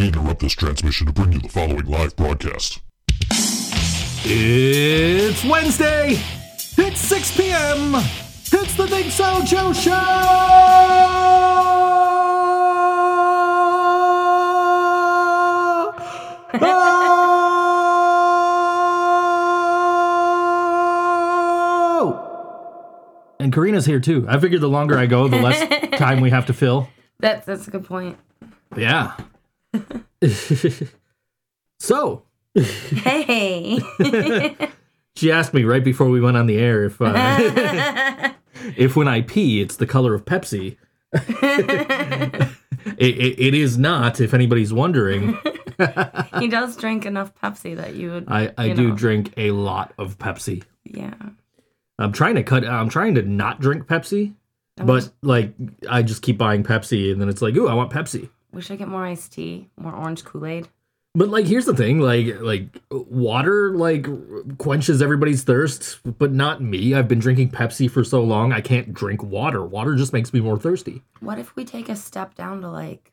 We interrupt this transmission to bring you the following live broadcast. It's Wednesday. It's 6 p.m. It's the Think So Joe Show. Oh! And Corina's here too. I figured the longer I go, the less time we have to fill. That's that's a good point. Yeah. so, Hey. she asked me right before we went on the air if uh, if when I pee, it's the color of Pepsi. it, it, it is not, if anybody's wondering. he does drink enough Pepsi that you would. I, I do know, drink a lot of Pepsi. Yeah. I'm trying to cut. I'm trying to not drink Pepsi, but like I just keep buying Pepsi, and then it's like, ooh, I want Pepsi. Wish I get more iced tea, more orange Kool Aid. But like, here's the thing: like, like water like quenches everybody's thirst, but not me. I've been drinking Pepsi for so long, I can't drink water. Water just makes me more thirsty. What if we take a step down to like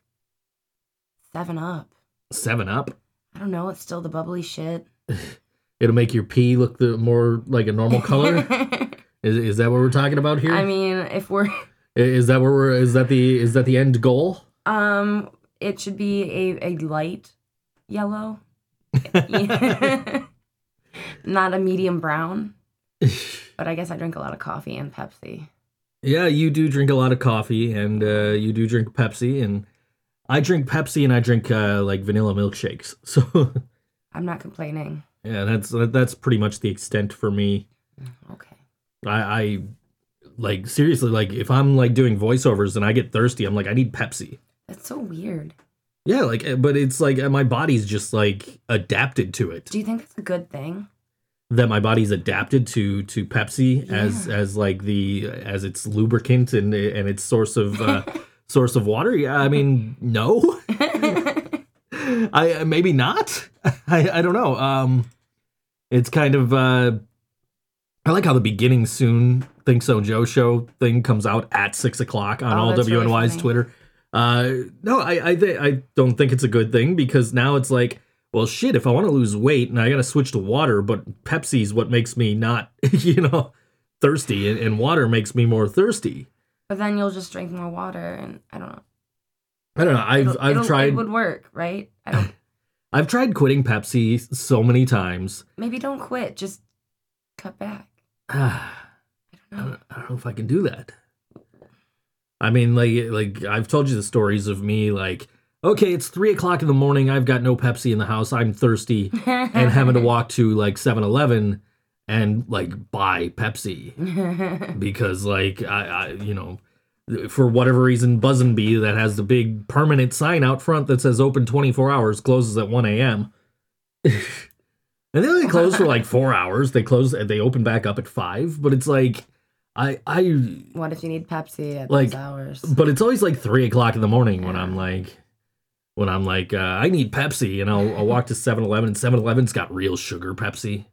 Seven Up? Seven Up. I don't know. It's still the bubbly shit. It'll make your pee look the more like a normal color. is, is that what we're talking about here? I mean, if we're is that where we're? Is that the is that the end goal? Um, it should be a a light yellow, not a medium brown. But I guess I drink a lot of coffee and Pepsi. Yeah, you do drink a lot of coffee, and uh, you do drink Pepsi, and I drink Pepsi, and I drink uh, like vanilla milkshakes. So I'm not complaining. yeah, that's that's pretty much the extent for me. Okay. I, I like seriously like if I'm like doing voiceovers and I get thirsty, I'm like I need Pepsi. That's so weird. Yeah, like uh, but it's like uh, my body's just like adapted to it. Do you think that's a good thing? That my body's adapted to to Pepsi as as like the as its lubricant and and its source of uh, source of water. Yeah, I mean no. I maybe not. I I don't know. Um, it's kind of uh, I like how the beginning soon think so Joe show thing comes out at six o'clock on Oh, all really WNY's funny. Twitter. Uh, no, I I th- I don't think it's a good thing because now it's like, well, shit. If I want to lose weight and I got to switch to water, but Pepsi's what makes me not, you know, thirsty, and, and water makes me more thirsty. But then you'll just drink more water, and I don't know. I don't know. I've It'll- I've it'll- tried It would work, right? I don't. I've tried quitting Pepsi so many times. maybe don't quit. Just cut back. I I don't know. don't, I don't know if I can do that. I mean, like, like I've told you the stories of me, like, okay, it's three o'clock in the morning. I've got no Pepsi in the house. I'm thirsty and having to walk to like 7-Eleven and like buy Pepsi because, like, I, I, you know, for whatever reason, Buzzenbee that has the big permanent sign out front that says open 24 hours closes at 1 a.m. and they only close for like four hours. They close, and they open back up at five, but it's like, I, I, what if you need Pepsi at Like, those hours? but it's always like three o'clock in the morning when I'm like, when I'm like, uh, I need Pepsi, and I'll, I'll walk to 7 Eleven, and 7 Eleven's got real sugar Pepsi.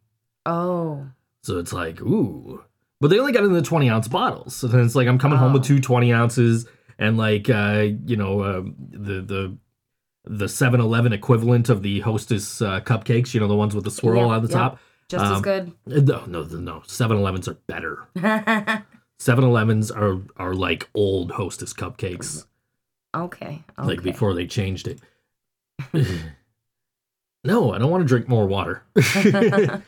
Oh, So it's like, ooh. But they only got it in the 20 ounce bottles. So then it's like, I'm coming home with Oh. two 20 ounces, and like, uh, you know, uh, the, the, the 7 Eleven equivalent of the Hostess uh, cupcakes, you know, the ones with the swirl Yep, on the yep. top. Just as Um, good. No, no, no. 7 Elevens are better. 7 Elevens are, are like old Hostess cupcakes. okay. okay. like before they changed it. no, I don't want to drink more water.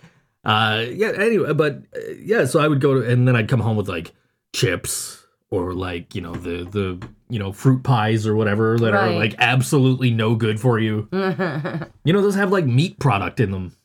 uh, yeah. Anyway, but uh, yeah, so I would go to, and then I'd come home with like chips or like you know the the you know fruit pies or whatever that are like absolutely no good for you. You know those have like meat product in them.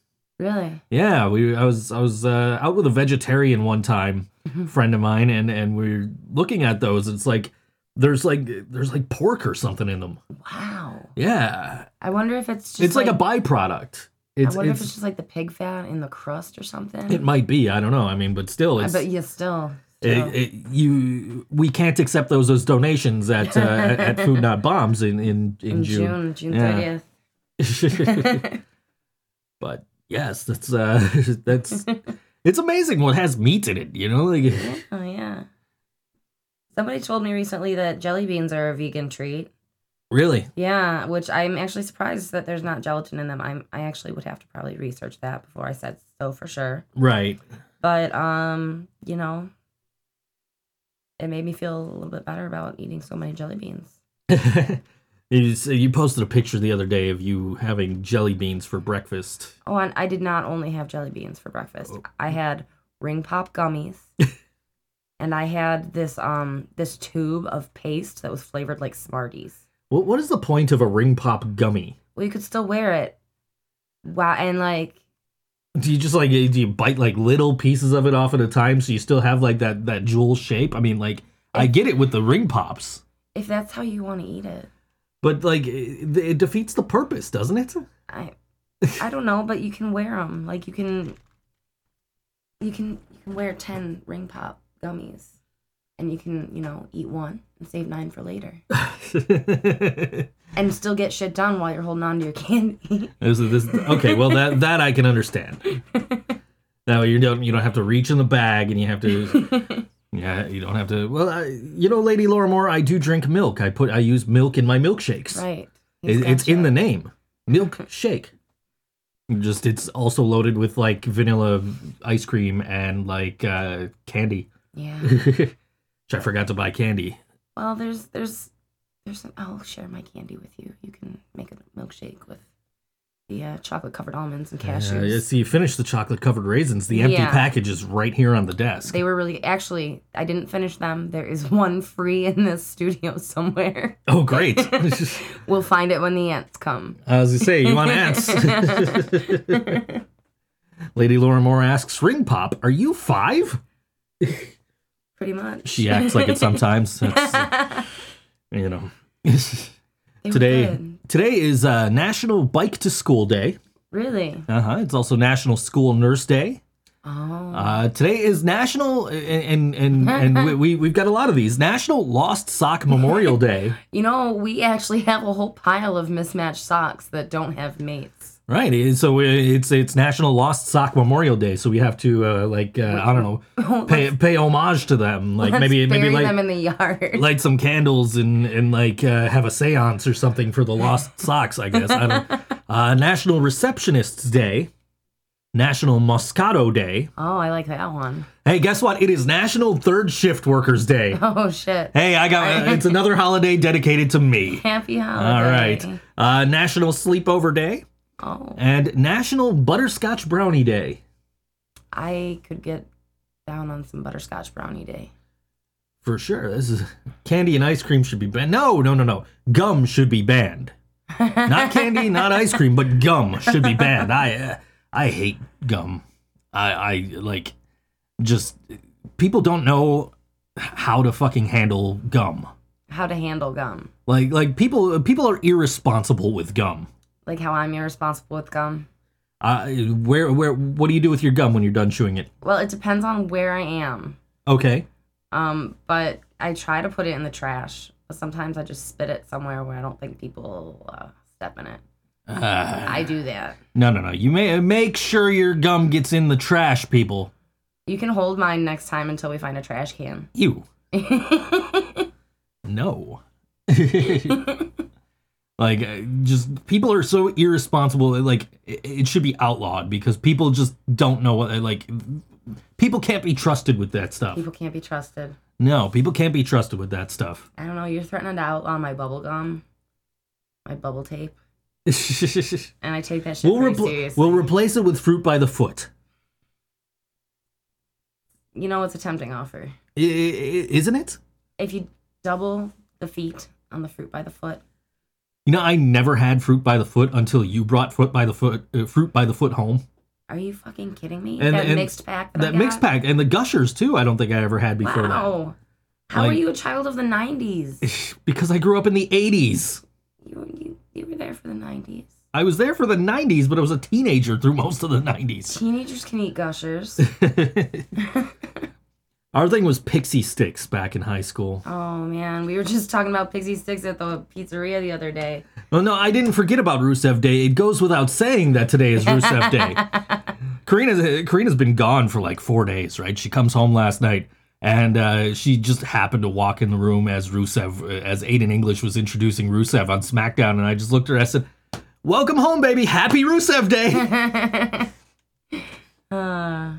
Really? Yeah, we I was I was uh, out with a vegetarian one time, friend of mine, and and we are looking at those. It's like there's like there's like pork or something in them. Wow. Yeah, I wonder if it's just. it's like, a byproduct. It's I wonder it's, if it's just like the pig fat in the crust or something. it might be. I don't know. I mean, but still, it's bet you still. it, still. it, you. We can't accept those as donations at uh, at, Food Not Bombs in in, in, in June. June, June Yeah. thirtieth. but yes, that's uh that's it's amazing what has meat in it. You know, like oh yeah. Somebody told me recently that jelly beans are a vegan treat. Really? Yeah, which I'm actually surprised that there's not gelatin in them. I'm I actually would have to probably research that before I said so for sure. Right. But um, you know, it made me feel a little bit better about eating so many jelly beans. you, you posted a picture the other day of you having jelly beans for breakfast. Oh, and I did not only have jelly beans for breakfast. I had ring pop gummies. and I had this um this tube of paste that was flavored like Smarties. What, what is the point of a ring pop gummy? Well, you could still wear it. Wow, and like Do you just like do you bite like little pieces of it off at a time so you still have like that that jewel shape? I mean, like I get it with the ring pops, if that's how you want to eat it. But like it, it defeats the purpose, doesn't it? I I don't know, but you can wear them. Like you can you can you can wear 10 ring pop gummies and you can, you know, eat one and save 9 for later. and still get shit done while you're holding on to your candy. This is- this- okay, well that that I can understand. Now you don't you don't have to reach in the bag and you have to yeah you don't have to well I, you know Lady Laura Moore I do drink milk I put I use milk in my milkshakes right. it, it's in the name milkshake. just it's also loaded with like vanilla ice cream and like uh, candy Yeah. which I forgot to buy candy Well, there's there's there's some I'll share my candy with you. You can make a milkshake with the uh, chocolate covered almonds and cashews. yeah, see you finished the chocolate covered raisins the empty Yeah. package is right here on the desk They were really actually I didn't finish them. There is one free in this studio somewhere. oh great We'll find it when the ants come. I was gonna say, you want ants? Lady Laura Moore asks, "Ring pop, are you five? Pretty much. She acts like it sometimes. You know. Today, good. Today is uh, National Bike to School Day. Really? Uh huh. It's also National School Nurse Day. Oh. Uh, today is National, and and and, and we, we we've got a lot of these. National Lost Sock Memorial Day. you know, we actually have a whole pile of mismatched socks that don't have mates. Right. and So it's it's National Lost Sock Memorial Day. So we have to uh, like uh, I don't know pay pay homage to them. Like Let's maybe maybe like them in the yard. light some candles and and like uh, have a séance or something for the lost socks. I guess I don't. Uh, National Receptionists Day. National Moscato Day. oh, I like that one. Hey, guess what? It is National Third Shift Workers Day. Oh shit. Hey, I got it's another holiday dedicated to me. Happy holiday. All right. Uh, National Sleepover Day Oh, and National Butterscotch Brownie Day. I could get down on some butterscotch brownie day. For sure. This is candy and ice cream should be banned. No, no, no, no. Gum should be banned. Not candy, not ice cream, but gum should be banned. I uh, I hate gum. I I like just people don't know how to fucking handle gum. How to handle gum. Like like people people are irresponsible with gum. Like how I'm irresponsible with gum. Uh, where where what do you do with your gum when you're done chewing it? Well, it depends on where I am. Okay. Um, but I try to put it in the trash. But sometimes I just spit it somewhere where I don't think people uh, step in it. Uh, I do that. no no no. You may make sure your gum gets in the trash, people. You can hold mine next time until we find a trash can. You. No. like, uh, just people are so irresponsible. Like, it, it should be outlawed because people just don't know what. Like, people can't be trusted with that stuff. People can't be trusted. No, people can't be trusted with that stuff. I don't know. You're threatening to outlaw my bubble gum, my bubble tape, and I take that shit very repl- seriously. we'll replace it with fruit by the foot. you know, it's a tempting offer. Isn't it? If you double the feet on the fruit by the foot, You know, I never had fruit by the foot until you brought fruit by the foot, uh, fruit by the foot home. are you fucking kidding me? And- that and mixed pack. That, I That mixed pack and the gushers too. I don't think I ever had before Wow. How Like- are you a child of the '90s? because I grew up in the '80s. you, were- you you were there for the '90s. I was there for the 90s, but I was a teenager through most of the 90s. Teenagers can eat gushers. Our thing was pixie sticks back in high school. oh man, we were just talking about pixie sticks at the pizzeria the other day. Well, no, I didn't forget about Rusev Day. It goes without saying that today is Rusev Day. Corina's, Corina's been gone for like four days, right? She comes home last night and uh, she just happened to walk in the room as Rusev, as Aiden English was introducing Rusev on SmackDown, and I just looked at her. I said, "Welcome home, baby. Happy Rusev Day." uh,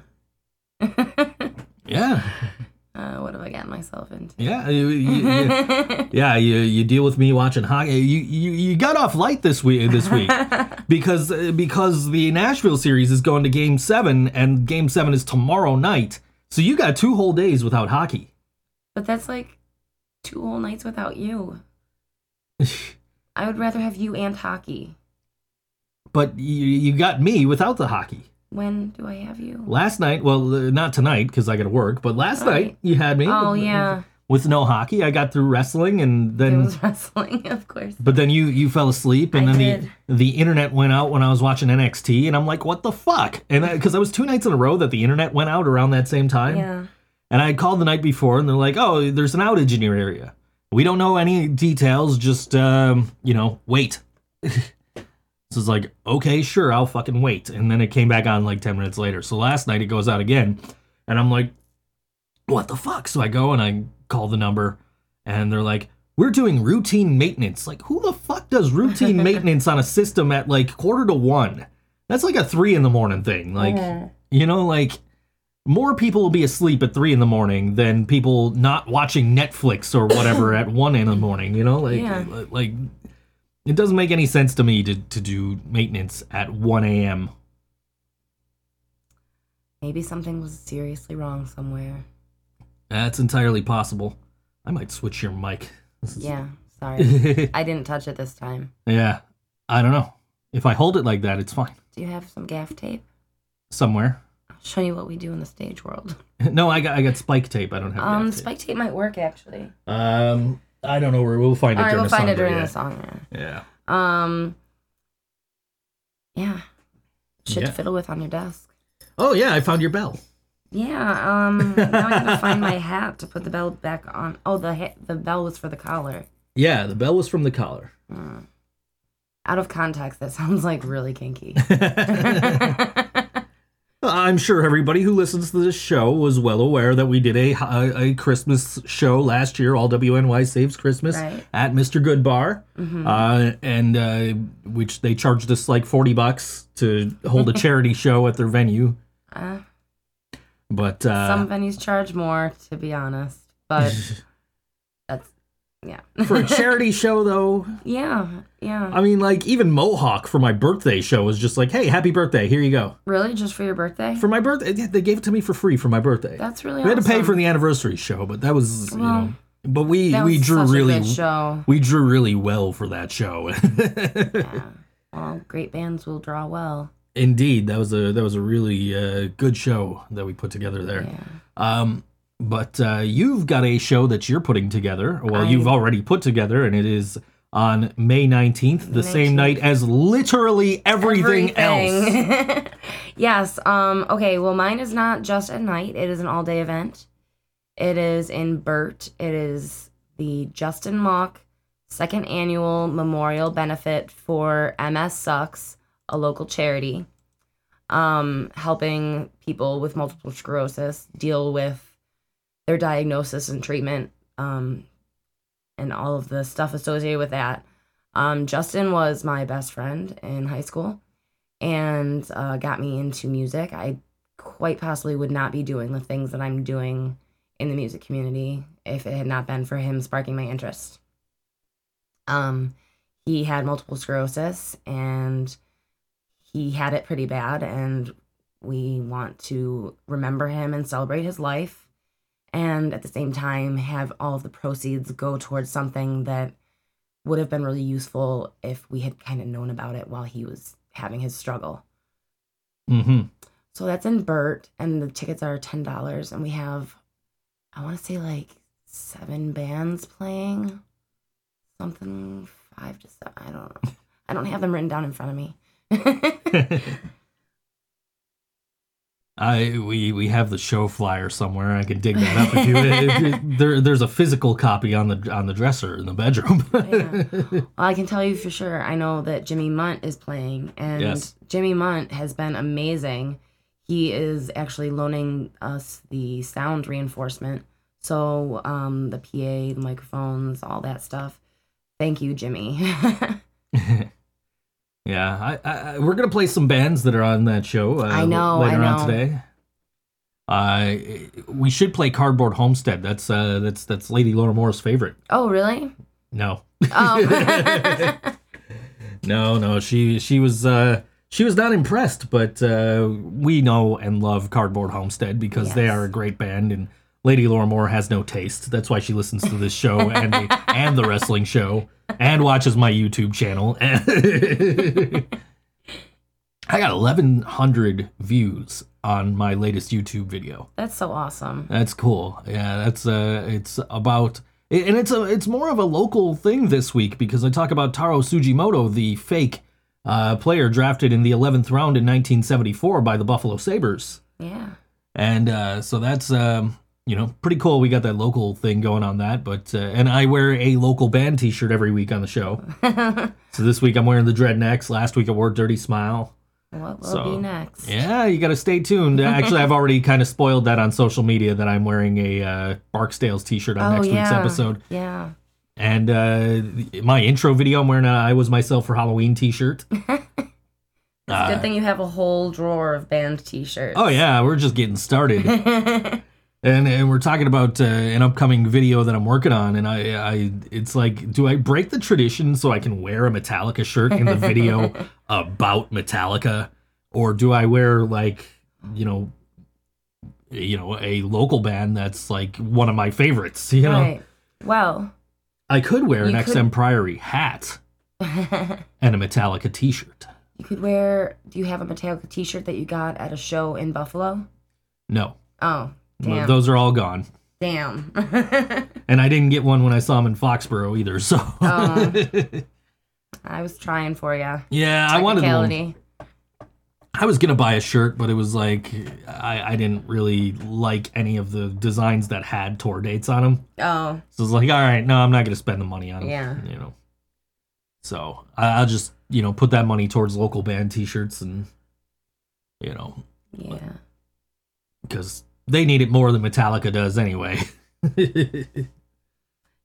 yeah, uh, what have I gotten myself into? yeah, you, you- you- yeah. You you deal with me watching hockey. You you, you got off light this week this week because uh, because the Nashville series is going to Game Seven, and Game Seven is tomorrow night. So you got two whole days without hockey. But that's like two whole nights without you. I would rather have you and hockey. But you, you got me without the hockey. When do I have you? Last night, well, uh, not tonight because I got to work, but last Right. night you had me. Oh with, yeah, With no hockey, I got through wrestling, and then, was wrestling, of course. but then you you fell asleep, and I then did. the the internet went out when I was watching NXT, and I'm like, what the fuck? And because I, was two nights in a row that the internet went out around that same time, Yeah. and I called the night before, and they're like, oh, there's an outage in your area. We don't know any details. Just um, you know, wait. So it's like, okay, sure, I'll fucking wait. And then it came back on like 10 minutes later. So last night it goes out again. And I'm like, what the fuck? So I go and I call the number and they're like, we're doing routine maintenance. Like, who the fuck does routine maintenance on a system at like quarter to one? That's like a three in the morning thing. Like, Mhm. you know, like more people will be asleep at three in the morning than people not watching Netflix or whatever at one in the morning. You know, like Yeah. like it doesn't make any sense to me to to do maintenance at one a.m. Maybe something was seriously wrong somewhere. That's entirely possible. I might switch your mic. Yeah. Sorry. I didn't touch it this time. yeah, I don't know. If I hold it like that, it's fine. Do you have some gaff tape? Somewhere. I'll show you what we do in the stage world. No, I got I got spike tape. I don't have. Um, gaff tape. spike tape might work actually. Um, I don't know where we'll find it All right, during we'll the find song. it during yeah. the song. Yeah. Yeah. Um. Yeah. Shit Yeah. to fiddle with on your desk. Oh yeah, I found your bell. Yeah. Um. now I gotta find my hat to put the bell back on. Oh, the ha- the bell was for the collar. Yeah, the bell was from the collar. Out of context, that sounds like really kinky. I'm sure everybody who listens to this show was well aware that we did a, a, a Christmas show last year, All WNY Saves Christmas, Right. at Mr. Goodbar, Mm-hmm. uh, and uh, which they charged us like 40 bucks to hold a charity show at their venue. Uh, But uh, some venues charge more, to be honest, but yeah. for a charity show, though, yeah, yeah. I mean, like even Mohawk for my birthday show was just like, "Hey, happy birthday! Here you go." really, just for your birthday? For my birthday, they gave it to me for free for my birthday. That's really. Awesome. We had to pay for the anniversary show, but that was you know. But we we drew really a good show. we drew really well for that show. Yeah. Well, great bands will draw well. Indeed, that was a that was a really uh, good show that we put together there. Yeah. Um, but uh, you've got a show that you're putting together. Well, I- you've already put together, and it is on May nineteenth, the same night as literally everything, else. else. yes. Um. Okay. Well, mine is not just at night. It is an all-day event. It is in Burt. It is the Justin Mock second annual memorial benefit for MS Sucks, a local charity, um, helping people with multiple sclerosis deal with their diagnosis and treatment, um, and all of the stuff associated with that. Um, Justin was my best friend in high school and uh, got me into music. I quite possibly would not be doing the things that I'm doing in the music community if it had not been for him sparking my interest. Um, he had multiple sclerosis and he had it pretty bad, and we want to remember him and celebrate his life. And at the same time, have all of the proceeds go towards something that would have been really useful if we had kind of known about it while he was having his struggle. Mm-hmm. So that's in Burt, and the tickets are ten dollars, and we have, I want to say like seven bands playing, something five to seven. I don't know. I don't have them written down in front of me. I we we have the show flyer somewhere. I can dig that up if you. if you- there, there's a physical copy on the on the dresser in the bedroom. Well, I can tell you for sure. I know that Jimmy Munt is playing, and Yes. Jimmy Munt has been amazing. He is actually loaning us the sound reinforcement So um, the PA, the microphones, all that stuff. Thank you, Jimmy. yeah, I, I, we're gonna play some bands that are on that show. Uh, I know, later I on know. today. Uh, we should play Cardboard Homestead. That's uh, that's that's Lady Laura Moore's favorite. oh, really? No, Oh. no, no. She she was uh, she was not impressed, but uh, we know and love Cardboard Homestead because they are a great band and. Lady Laura Moore has no taste. That's why she listens to this show and the, and the wrestling show and watches my YouTube channel. I got 1,100 views on my latest YouTube video. That's so awesome. That's cool. Yeah, that's uh, it's about, and it's a, it's more of a local thing this week because I talk about Taro Tsujimoto, the fake uh, player drafted in the 11th round in 1974 by the Buffalo Sabres, Yeah. and uh, so that's um, you know pretty cool. We got that local thing going on that, but uh, and I wear a local band T-shirt every week on the show. so this week I'm wearing the Dreadnecks. Last week I wore Dirty Smile. What will So, be next? Yeah, you got to stay tuned. Actually, I've already kind of spoiled that on social media that I'm wearing a uh, Barksdale's T-shirt on Oh, next week's episode, Yeah. and uh, my intro video I'm wearing a "I Was Myself for Halloween" T-shirt. It's a Uh, good thing you have a whole drawer of band t-shirts. Oh yeah, we're just getting started, and and we're talking about uh, an upcoming video that I'm working on, and I I it's like, do I break the tradition so I can wear a Metallica shirt in the video about Metallica, or do I wear like you know, you know, a local band that's like one of my favorites? You know, Right. Well, I could wear an You XM Priory hat and a Metallica T-shirt. you could wear. Do you have a Metallica T-shirt that you got at a show in Buffalo? No, Oh, damn! those are all gone. damn. And I didn't get one when I saw him in Foxborough either. So Oh. I was trying for you. yeah, I wanted one. I was gonna buy a shirt, but it was like I, I didn't really like any of the designs that had tour dates on them. Oh, So I was like, all right, no, I'm not gonna spend the money on them. Yeah. you know. So I, I'll just you know put that money towards local band T-shirts and you know yeah. because they need it more than Metallica does anyway.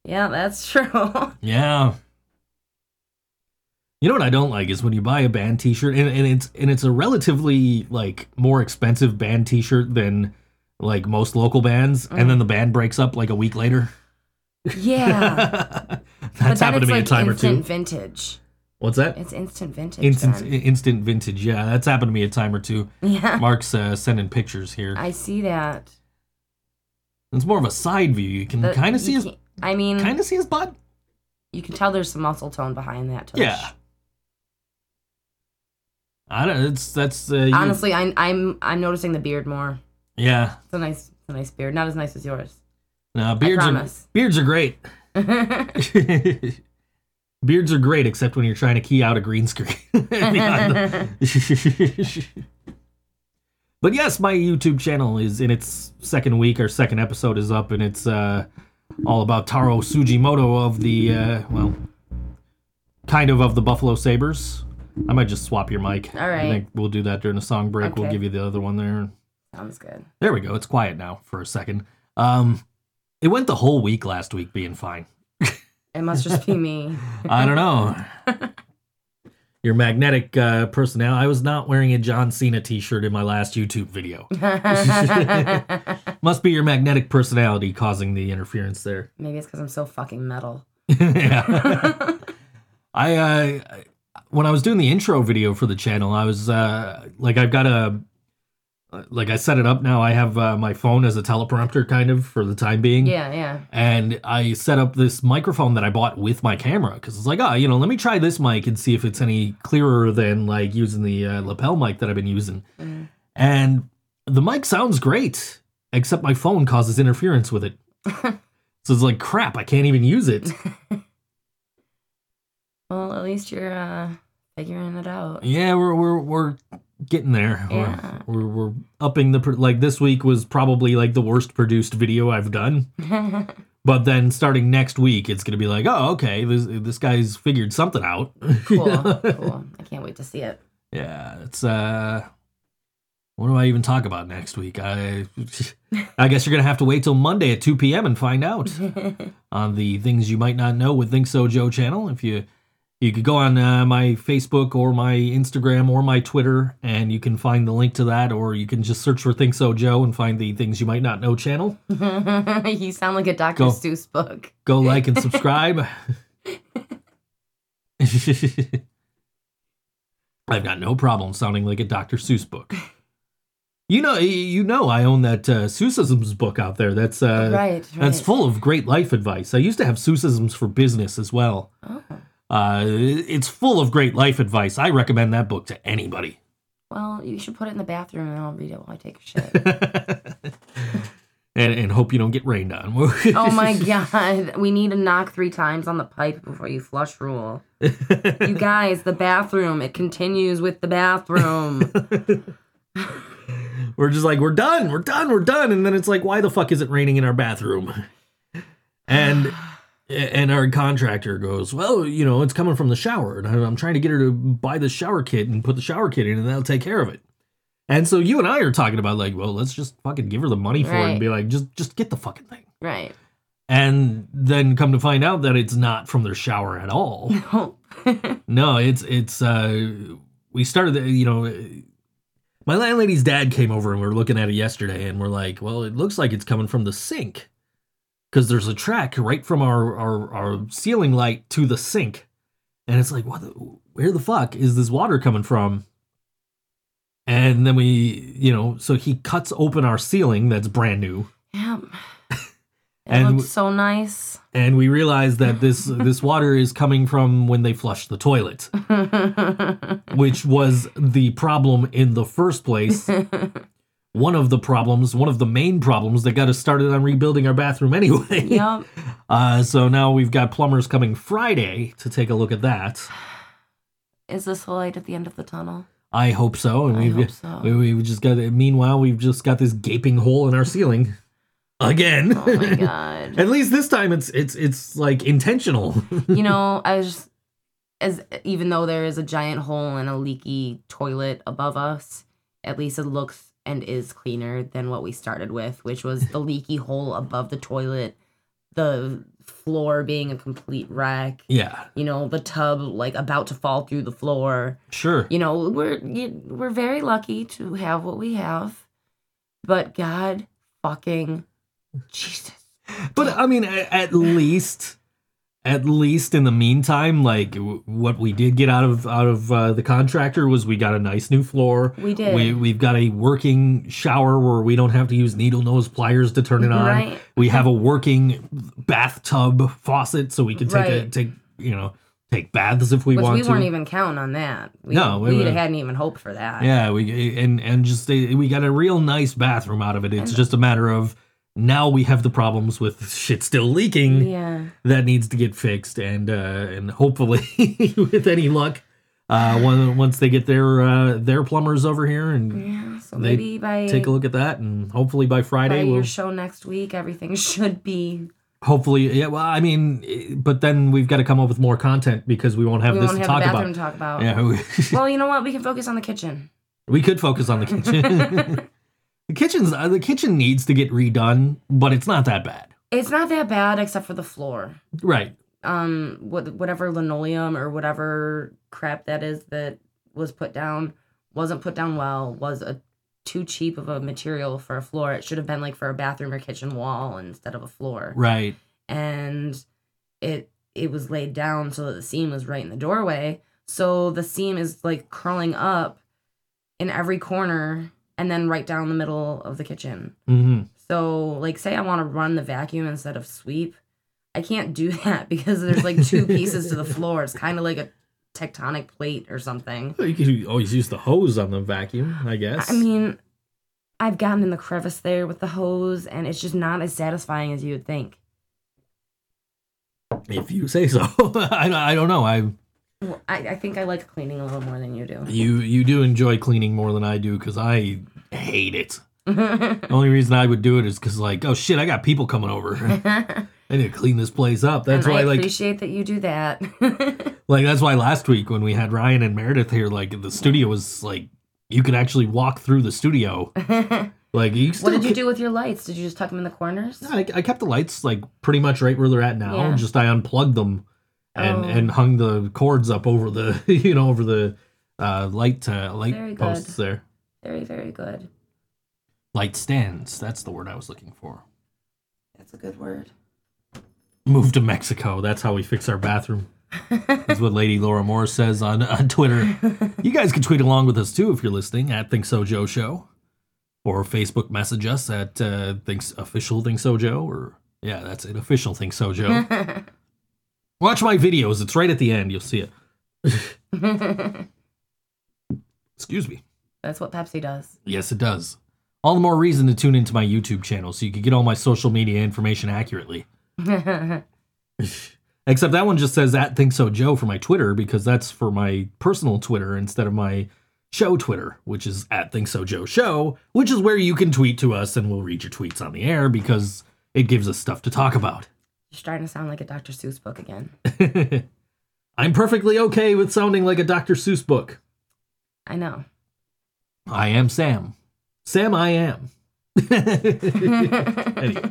Yeah, that's true. Yeah. You know what I don't like is when you buy a band T-shirt and, and it's and it's a relatively like more expensive band T-shirt than like most local bands, and then mm. the band breaks up like a week later. Yeah. That's happened to me like a time or two. vintage. What's that? It's instant vintage. Instant then. instant vintage. Yeah, that's happened to me a time or two. Yeah. Mark's uh, sending pictures here. I see that. It's more of a side view. You can kind of see his I mean, kind of see his butt. you can tell there's some muscle tone behind that. Yeah. I don't. It's that's uh, Honestly, I'm I'm I'm noticing the beard more. Yeah. It's a nice, it's a nice beard. Not as nice as yours. No, beards are beards are great. beards are great, except when you're trying to key out a green screen. But yes, my YouTube channel is in its second week. Our second episode is up, and it's uh, all about Taro Tsujimoto of the uh, well, kind of of the Buffalo Sabres. I might just swap your mic. All right. I think we'll do that during the song break. We'll give you the other one there. Sounds good. There we go. It's quiet now for a second. Um, it went the whole week last week being fine. It must just be me. I don't know. Your magnetic uh, personnel. I was not wearing a John Cena T-shirt in my last YouTube video. Must be your magnetic personality causing the interference there. Maybe it's because I'm so fucking metal. yeah. I uh, when I was doing the intro video for the channel, I was uh, like, I've got a like I set it up now. I have uh, my phone as a teleprompter, kind of for the time being. Yeah, yeah. and I set up this microphone that I bought with my camera because it's like, oh, you know, let me try this mic and see if it's any clearer than like using the uh, lapel mic that I've been using. Mm. And the mic sounds great, except my phone causes interference with it. so it's like, crap, I can't even use it. Well, at least you're uh, figuring it out. yeah, we're we're we're getting there. We're- Yeah. We're, we're upping the like this week was probably like the worst produced video I've done. But then starting next week, it's gonna be like, oh, okay, this this guy's figured something out. cool, cool. I can't wait to see it. Yeah, it's uh what do I even talk about next week? I I guess you're gonna have to wait till Monday at 2 p.m. and find out on the things you might not know with Think So Joe channel. If you you could go on uh, my Facebook or my Instagram or my Twitter, and you can find the link to that, or you can just search for Think So Joe and find the things you might not know channel. you sound like a Dr. Go. Seuss book. Go like and subscribe. I've got no problem sounding like a Dr. Seuss book. You know, you know, I own that uh, Seussisms book out there. That's uh, right, right. that's full of great life advice. I used to have Seussisms for business as well. Oh. Uh, it's full of great life advice. I recommend that book to anybody. Well, you should put it in the bathroom and I'll read it while I take a shit. and, and hope you don't get rained on. oh my god. We need to knock three times on the pipe before you flush rule. You guys, the bathroom, it continues with the bathroom. we're just like, we're done, we're done, we're done. And then it's like, why the fuck is it raining in our bathroom? And and our contractor goes, well, you know, it's coming from the shower, and I'm trying to get her to buy the shower kit and put the shower kit in, and that'll take care of it. And so you and I are talking about like, well, let's just fucking give her the money for it and be like, just just get the fucking thing. right. And then come to find out that it's not from their shower at all. Oh. No, it's it's uh we started the- you know my landlady's dad came over and we were looking at it yesterday and we're like, well, it looks like it's coming from the sink. Cuz there's a track right from our, our our ceiling light to the sink. And it's like, what the, where the fuck is this water coming from? And then we, you know, so he cuts open our ceiling that's brand new yeah. It And w- so nice. and we realize that this this water is coming from when they flush the toilet. which was the problem in the first place. One of the problems, one of the main problems that got us started on rebuilding our bathroom anyway. yep. Uh, so now we've got plumbers coming Friday to take a look at that. Is this the light at the end of the tunnel? I hope so. And I we've hope so. we, we've just got. Meanwhile, we've just got this gaping hole in our ceiling again. Oh my god. At least this time it's it's it's like intentional. you know, I was just as even though there is a giant hole and a leaky toilet above us, at least it looks and is cleaner than what we started with, which was the leaky hole above the toilet, the floor being a complete wreck, yeah, you know, the tub like about to fall through the floor. sure. You know, we're we're very lucky to have what we have. But God fucking Jesus. But I mean, at least, at least in the meantime, like w- what we did get out of out of uh, the contractor was we got a nice new floor. We did. We we've got a working shower where we don't have to use needle nose pliers to turn it on. Right. We have a working bathtub faucet, so we can take a take you know take baths if we Which want we to. weren't even counting on that. We, No, we we, hadn't even hoped for that. Yeah, we and and just uh, we got a real nice bathroom out of it. It's just a matter of now we have the problems with shit still leaking Yeah. that needs to get fixed and uh and hopefully with any luck uh one, once they get their uh their plumbers over here and Yeah. So They maybe by take a look at that and hopefully by by Friday your we'll show next week, everything should be. hopefully yeah well I mean but then we've got to come up with more content because we won't have we this won't to have talk bathroom about. to talk about. Yeah, we, Well, you know what? We can focus on the kitchen. we could focus on the kitchen. The kitchen's uh, the kitchen needs to get redone, but it's not that bad. It's not that bad except for the floor. Right. Um, what whatever linoleum or whatever crap that is that was put down wasn't put down well. Was a too cheap of a material for a floor. It should have been like for a bathroom or kitchen wall instead of a floor. Right. and it it was laid down so that the seam was right in the doorway. So the seam is like curling up in every corner and then right down the middle of the kitchen. hmm So like say I want to run the vacuum instead of sweep, I can't do that because there's like two pieces to the floor. It's kind of like a tectonic plate or something. You could always use the hose on the vacuum, I guess. I mean, I've gotten in the crevice there with the hose and it's just not as satisfying as you would think. if you say so. I, I don't know. I Well, I, I think I like cleaning a little more than you do. you you do enjoy cleaning more than I do because I hate it. The only reason I would do it is because like, oh shit, I got people coming over. I need to clean this place up. That's and why I like appreciate that you do that. like that's why last week when we had Ryan and Meredith here, like the studio was like you could actually walk through the studio. Like you still what did you do with your lights? Did you just tuck them in the corners? I, I kept the lights like pretty much right where they're at now. Yeah. Just I unplugged them and Oh. and hung the cords up over the you know over the uh, light uh, light Very good. posts there. Very, very good. Light stands. That's the word I was looking for. That's a good word. Move to Mexico. That's how we fix our bathroom. That's what Lady Laura Moore says on, on Twitter. You guys can tweet along with us too if you're listening at Think So Joe Show, or Facebook message us at uh, Thinks Official Think So Joe, or yeah, that's it, Official Think So Joe. Watch my videos. It's right at the end. You'll see it. Excuse me. That's what Pepsi does. Yes, it does. All the more reason to tune into my YouTube channel so you can get all my social media information accurately. Except that one just says at Think So Joe for my Twitter because that's for my personal Twitter instead of my show Twitter, which is at Think So Joe Show, which is where you can tweet to us and we'll read your tweets on the air because it gives us stuff to talk about. You're starting to sound like a Dr. Seuss book again. I'm perfectly okay with sounding like a Dr. Seuss book. I know. I am Sam. Sam, I am. anyway,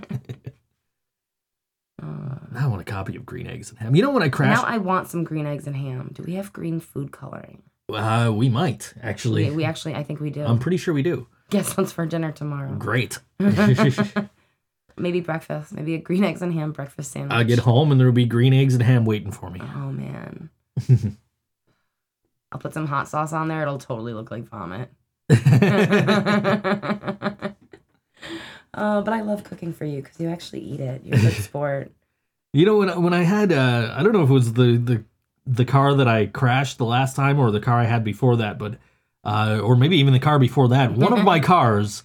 Uh, I want a copy of Green Eggs and Ham. You know when I crashed? now I want some green eggs and ham. Do we have green food coloring? uh, we might actually. We, we actually, I think we do. I'm pretty sure we do. Guess what's for dinner tomorrow? Great. Maybe breakfast. Maybe a green eggs and ham breakfast sandwich. I'll get home and there will be green eggs and ham waiting for me. Oh man. I'll put some hot sauce on there. It'll totally look like vomit. Oh, but I love cooking for you because you actually eat it. You're a good sport. You know when when I had uh, I don't know if it was the the the car that I crashed the last time or the car I had before that, but uh, or maybe even the car before that. One of my cars,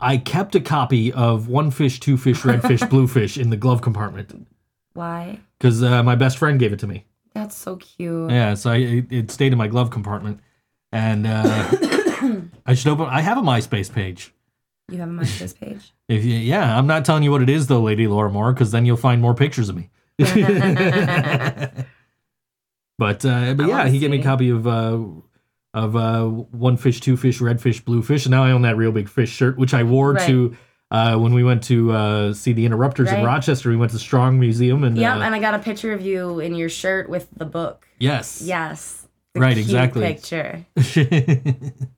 I kept a copy of One Fish, Two Fish, Red Fish, Blue Fish in the glove compartment Why? because uh, my best friend gave it to me. That's so cute. Yeah, so I, it, it stayed in my glove compartment, and uh, I should open. I have a MySpace page. You have a MySpace page. If you, yeah, I'm not telling you what it is though, Lady Laura Moore, because then you'll find more pictures of me. but uh, but I yeah, he gave me a copy of uh, of uh, one fish, two fish, red fish, blue fish, and now I own that real big fish shirt, which I wore Right. to uh, when we went to uh, see the Interrupters in Rochester. We went to the Strong Museum and Yep, uh, and I got a picture of you in your shirt with the book. yes, Yes. The Right, exactly. Picture.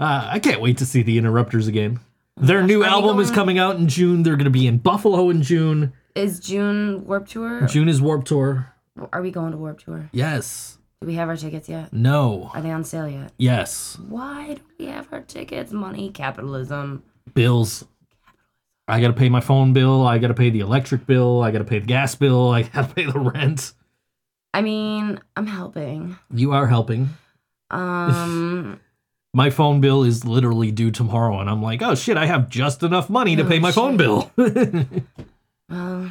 uh, I can't wait to see the Interrupters again. Their new Are album is going- coming out in June. They're going to be in Buffalo in June. Is June Warped Tour? June is Warped Tour. Are we going to Warped Tour? Yes. Do we have our tickets yet? No. Are they on sale yet? Yes. Why do we have our tickets? Money, capitalism. Bills. I got to pay my phone bill. I got to pay the electric bill. I got to pay the gas bill. I got to pay the rent. I mean, I'm helping. You are helping. Um, My phone bill is literally due tomorrow, and I'm like, oh shit, I have just enough money to Oh, pay my phone bill. well,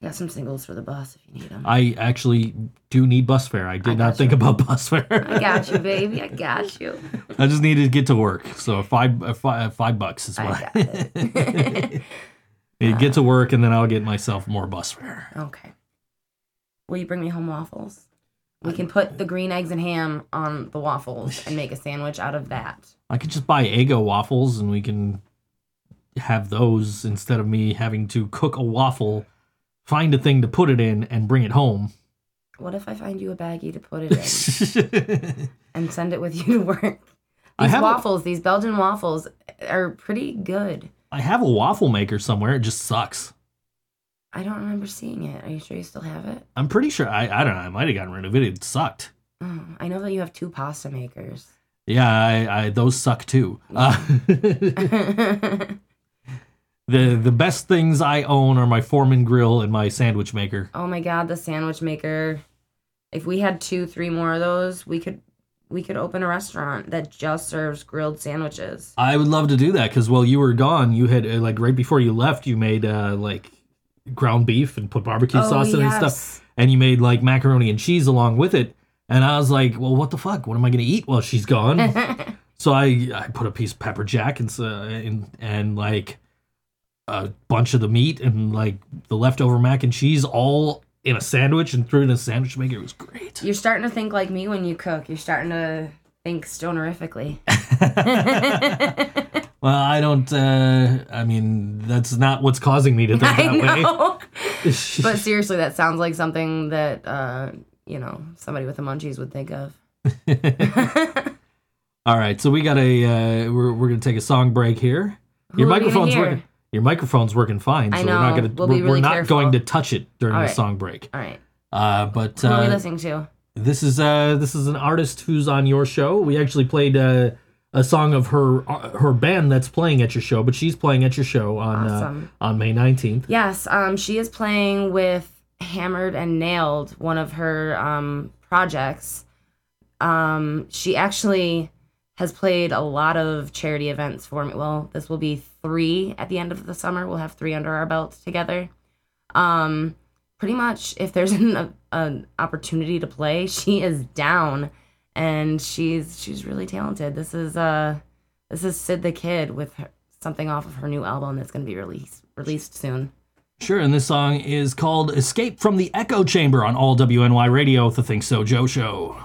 got some singles for the bus if you need them. I actually do need bus fare. I did I not think you. about bus fare. I got you, baby. I got you. I just needed to get to work. So five, uh, five, five bucks is I what. it. You get to work, and then I'll get myself more bus fare. okay. Will you bring me home waffles? We can put the green eggs and ham on the waffles and make a sandwich out of that. I could just buy Eggo waffles, and we can have those instead of me having to cook a waffle, find a thing to put it in, and bring it home. What if I find you a baggie to put it in and send it with you to work? These have a- waffles, these Belgian waffles, are pretty good. I have a waffle maker somewhere. It just sucks. I don't remember seeing it. Are you sure you still have it? I'm pretty sure. I, I don't know. I might have gotten rid of it. It sucked. Oh, I know that you have two pasta makers. Yeah, I, I those suck too. Uh, the the best things I own are my Foreman grill and my sandwich maker. oh my god, the sandwich maker. If we had two, three more of those, we could we could open a restaurant that just serves grilled sandwiches. I would love to do that because while you were gone, you had uh, like right before you left, you made uh, like ground beef and put barbecue Oh, sauce in it and stuff, and you made like macaroni and cheese along with it. And I was like, well, what the fuck? What am I gonna eat while she's gone? So I I put a piece of pepper jack and uh, and, and like a bunch of the meat and like the leftover mac and cheese all in a sandwich and threw it in a sandwich maker. It was great. You're starting to think like me when you cook. You're starting to think stonerifically. Well, I don't. Uh, I mean, that's not what's causing me to think that way. but seriously, that sounds like something that uh, you know somebody with the munchies would think of. All right, so we got a. Uh, we're we're gonna take a song break here. Who Your microphone's working. Your microphone's working fine, so I we're not gonna. We'll we're, be we're not careful. going to touch it during All the song break. All right, Uh, but who are we uh, listening to? This is uh this is an artist who's on your show. We actually played uh, a song of her uh, her band that's playing at your show, but she's playing at your show on Awesome. uh, on May nineteenth. Yes, um, she is playing with Hammered and Nailed, one of her um, projects. Um, she actually has played a lot of charity events for me. Well, this will be three at the end of the summer. We'll have three under our belts together. Um, pretty much, if there's an, an opportunity to play, she is down, and she's she's really talented. This is uh, this is Sid the Kidd with her, something off of her new album that's going to be released released soon. Sure, and this song is called "Escape from the Echo Chamber" on all WNY Radio, the ThinkSoJoE Show.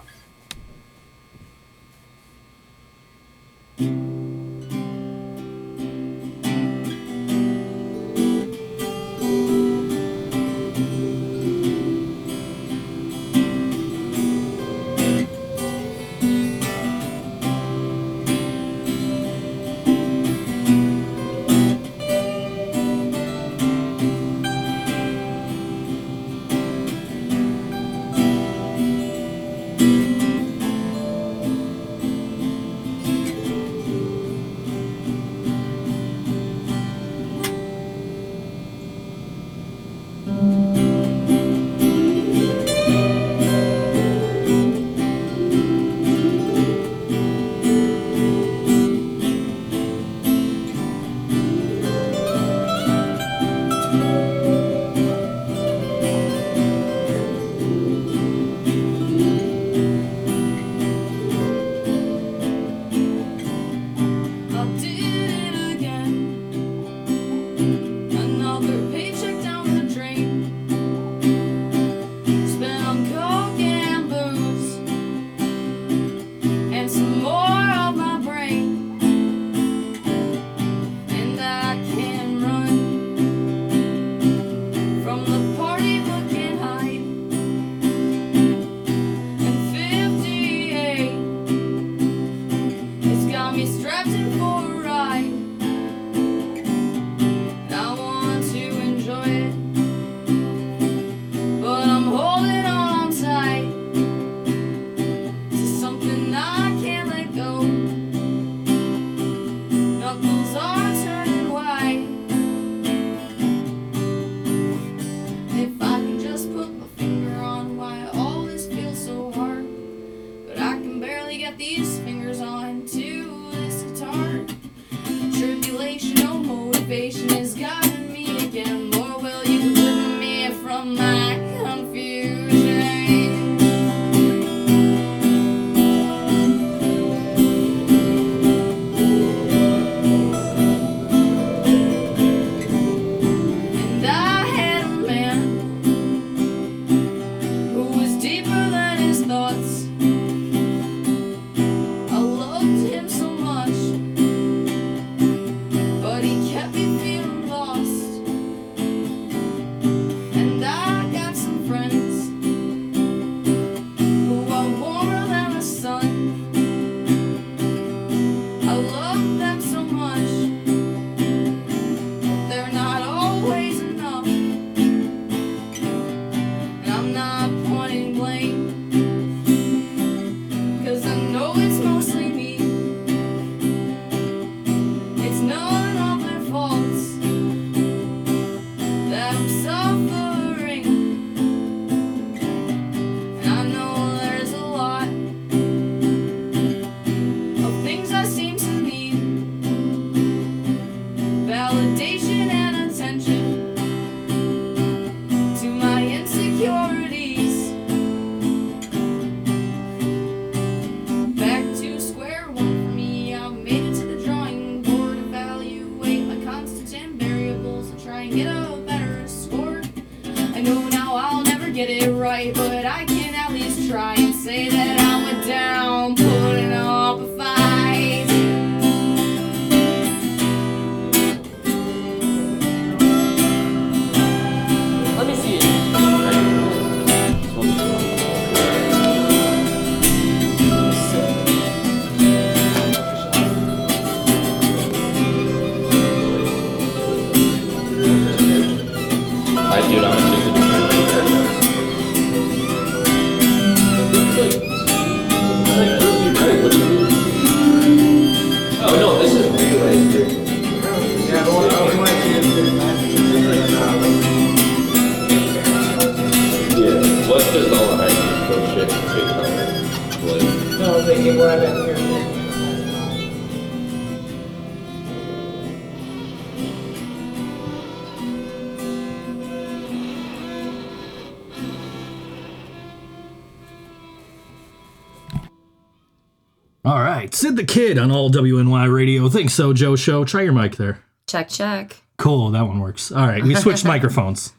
The Kidd on all WNY radio. Think so, Joe Show. Try your mic there. Check, check. Cool, that one works. All right, we switched microphones.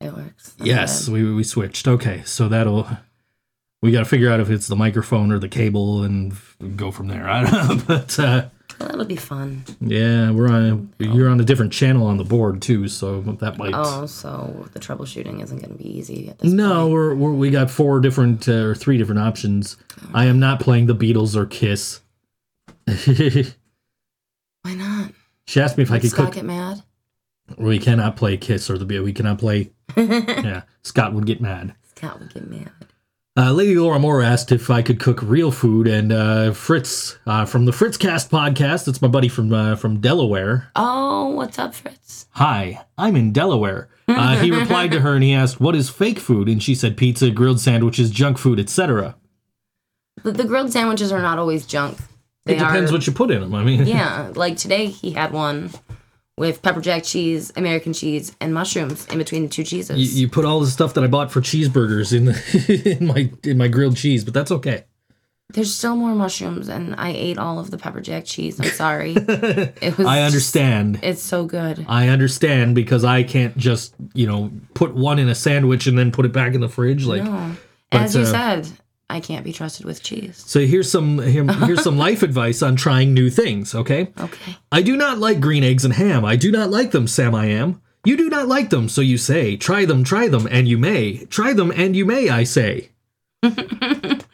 It works. Yes, we we switched. Okay, so that'll we got to figure out if it's the microphone or the cable and go from there. I don't know, but uh, Well, that'll be fun. yeah, we're on. You're on a different channel on the board too, so that might. Oh, so the troubleshooting isn't going to be easy at this No, point. we're, we're we got four different uh, or three different options. I am not playing the Beatles or Kiss. Why not? She asked me if I could Scott cook. get mad? We cannot play Kiss or the Beatles. We cannot play. yeah, Scott would get mad. Scott would get mad. Uh, Lady Laura Moore asked if I could cook real food, and uh, Fritz uh, from the Fritzcast podcast. It's my buddy from uh, from Delaware. Oh, what's up, Fritz? Hi, I'm in Delaware. Uh, he replied to her and he asked, "What is fake food?" And she said, "Pizza, grilled sandwiches, junk food, etc." The, the grilled sandwiches are not always junk. It depends are, what you put in them. I mean, Yeah, like today he had one with pepper jack cheese, American cheese, and mushrooms in between the two cheeses. you, you put all the stuff that I bought for cheeseburgers in the, in my in my grilled cheese, but that's okay. There's still more mushrooms, and I ate all of the pepper jack cheese. I'm sorry. it was. I understand. It's so good. I understand because I can't just you know put one in a sandwich and then put it back in the fridge. Like, no, but, as you uh, said, I can't be trusted with cheese. so here's some here, here's some life advice on trying new things. Okay, Okay. I do not like green eggs and ham. I do not like them, Sam. I am. You do not like them, so you say. Try them, try them, and you may. Try them, and you may. I say. this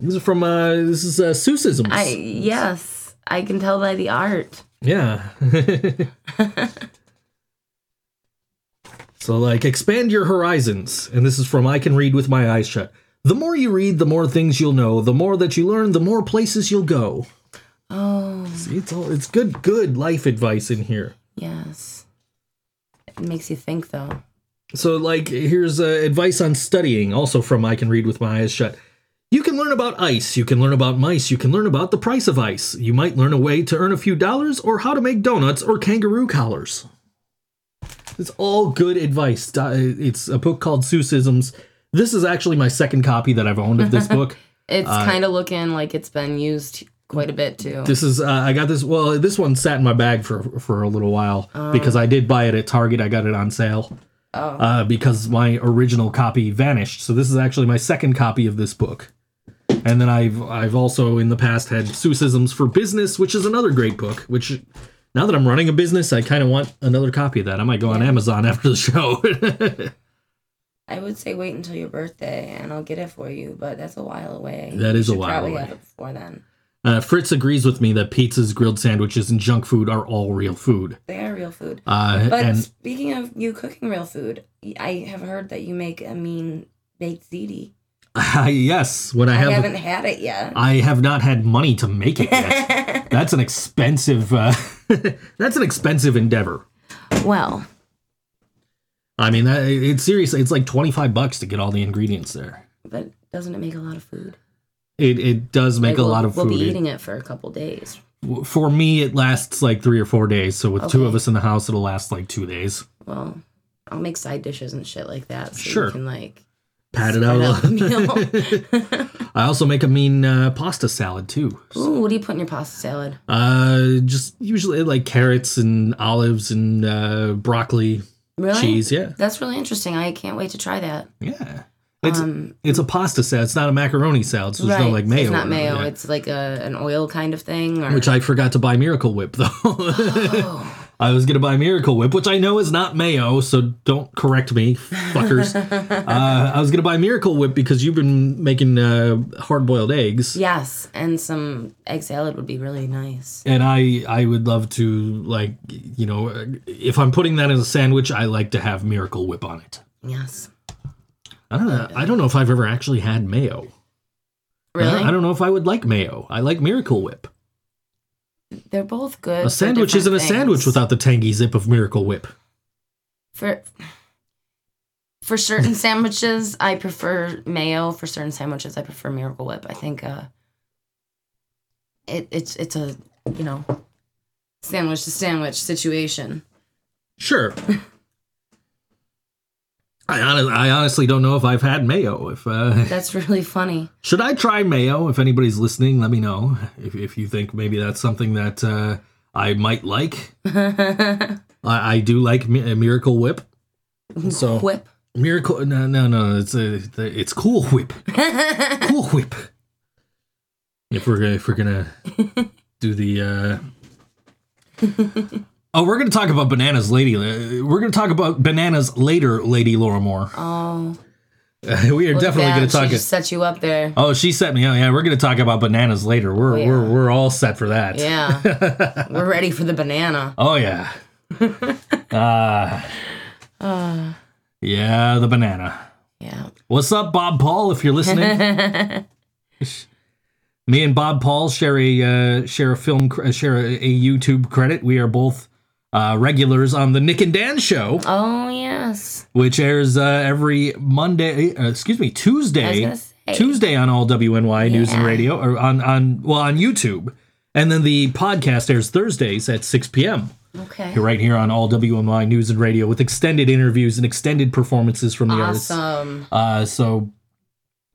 is from uh, this is uh, Seussisms. I yes, I can tell by the art. Yeah. so, like, expand your horizons. And this is from I Can Read with My Eyes Shut. The more you read, the more things you'll know. The more that you learn, the more places you'll go. Oh See, it's all it's good, good life advice in here. yes. It makes you think though. So, like, here's uh, advice on studying, also from I Can Read with My Eyes Shut. You can learn about ice, you can learn about mice, you can learn about the price of ice. You might learn a way to earn a few dollars or how to make donuts or kangaroo collars. It's all good advice. It's a book called Seussisms. This is actually my second copy that I've owned of this book. It's kind of looking like it's been used quite a bit too. This is uh, I got this. Well, this one sat in my bag for for a little while because I did buy it at Target. I got it on sale oh, uh, because my original copy vanished. So this is actually my second copy of this book. And then I've I've also in the past had Seussisms for Business, which is another great book. Which now that I'm running a business, I kind of want another copy of that. I might go on Amazon after the show. I would say wait until your birthday and I'll get it for you, but that's a while away. That is a while probably away. have it before then. uh, Fritz agrees with me that pizzas, grilled sandwiches, and junk food are all real food. They are real food. Uh, But and speaking of you cooking real food, I have heard that you make a mean baked ziti. yes, when I I, have haven't had it yet. I have not had money to make it yet. that's an expensive. Uh, that's an expensive endeavor. well, I mean, that, it's seriously. It's like twenty five bucks to get all the ingredients there. but doesn't it make a lot of food? It it does make Like, a we'll- lot of food. We'll food. be eating it for a couple days. for me, it lasts like three or four days. So with two of us in the house, it'll last like two days. Well, I'll make side dishes and shit like that. So Sure. you can like Pat it out. out. I also make a mean uh, pasta salad too. Ooh, what do you put in your pasta salad? Uh, just usually like carrots and olives and uh, broccoli, Really? cheese. Yeah, That's really interesting. I can't wait to try that. yeah. It's Um, it's a pasta salad. It's not a macaroni salad. So there's no like mayo. It's not mayo. It's like a an oil kind of thing. Or, Which I forgot to buy Miracle Whip though. oh, I was gonna buy Miracle Whip, which I know is not mayo, so don't correct me, fuckers. uh, I was gonna buy Miracle Whip because you've been making uh, hard boiled eggs, yes, and some egg salad would be really nice. and I I would love to like you know if I'm putting that in a sandwich, I like to have Miracle Whip on it. Yes. I don't know. I don't know if I've ever actually had mayo. Really? I don't know if I would like mayo. I like Miracle Whip. They're both good. A sandwich isn't a sandwich without the tangy zip of Miracle Whip. for for certain sandwiches I prefer mayo. For certain sandwiches I prefer Miracle Whip. I think uh it it's it's a you know sandwich to sandwich situation. Sure. I, hon- I honestly don't know if I've had mayo. If uh, That's really funny. should I try mayo? If anybody's listening, let me know. If, if you think maybe that's something that uh, I might like, I, I do like Mi- a Miracle Whip. So Whip. Miracle, no, no, no. It's a, it's Cool Whip. Cool Whip. If we're gonna, if we're gonna do the. uh Oh, we're gonna talk about bananas, lady. uh, We're gonna talk about bananas later, Lady Laura Moore. Oh, we are look definitely gonna talk. She set you up there. Oh, she set me up. Yeah, we're gonna talk about bananas later. We're Oh, yeah. we're we're all set for that. Yeah, we're ready for the banana. Oh yeah. Uh, yeah, the banana. Yeah. What's up, Bob Paul? If you're listening, me and Bob Paul share a uh, share a film cr- share a, a YouTube credit. We are both uh, regulars on the Nick and Dan show, Oh yes. which airs uh, every Monday. Uh, excuse me, Tuesday. Tuesday on all WNY News and Radio, or on on well on YouTube, and then the podcast airs Thursdays at 6 p.m. Okay. You're right here on all WNY News and Radio with extended interviews and extended performances from the artists. Awesome. Uh, so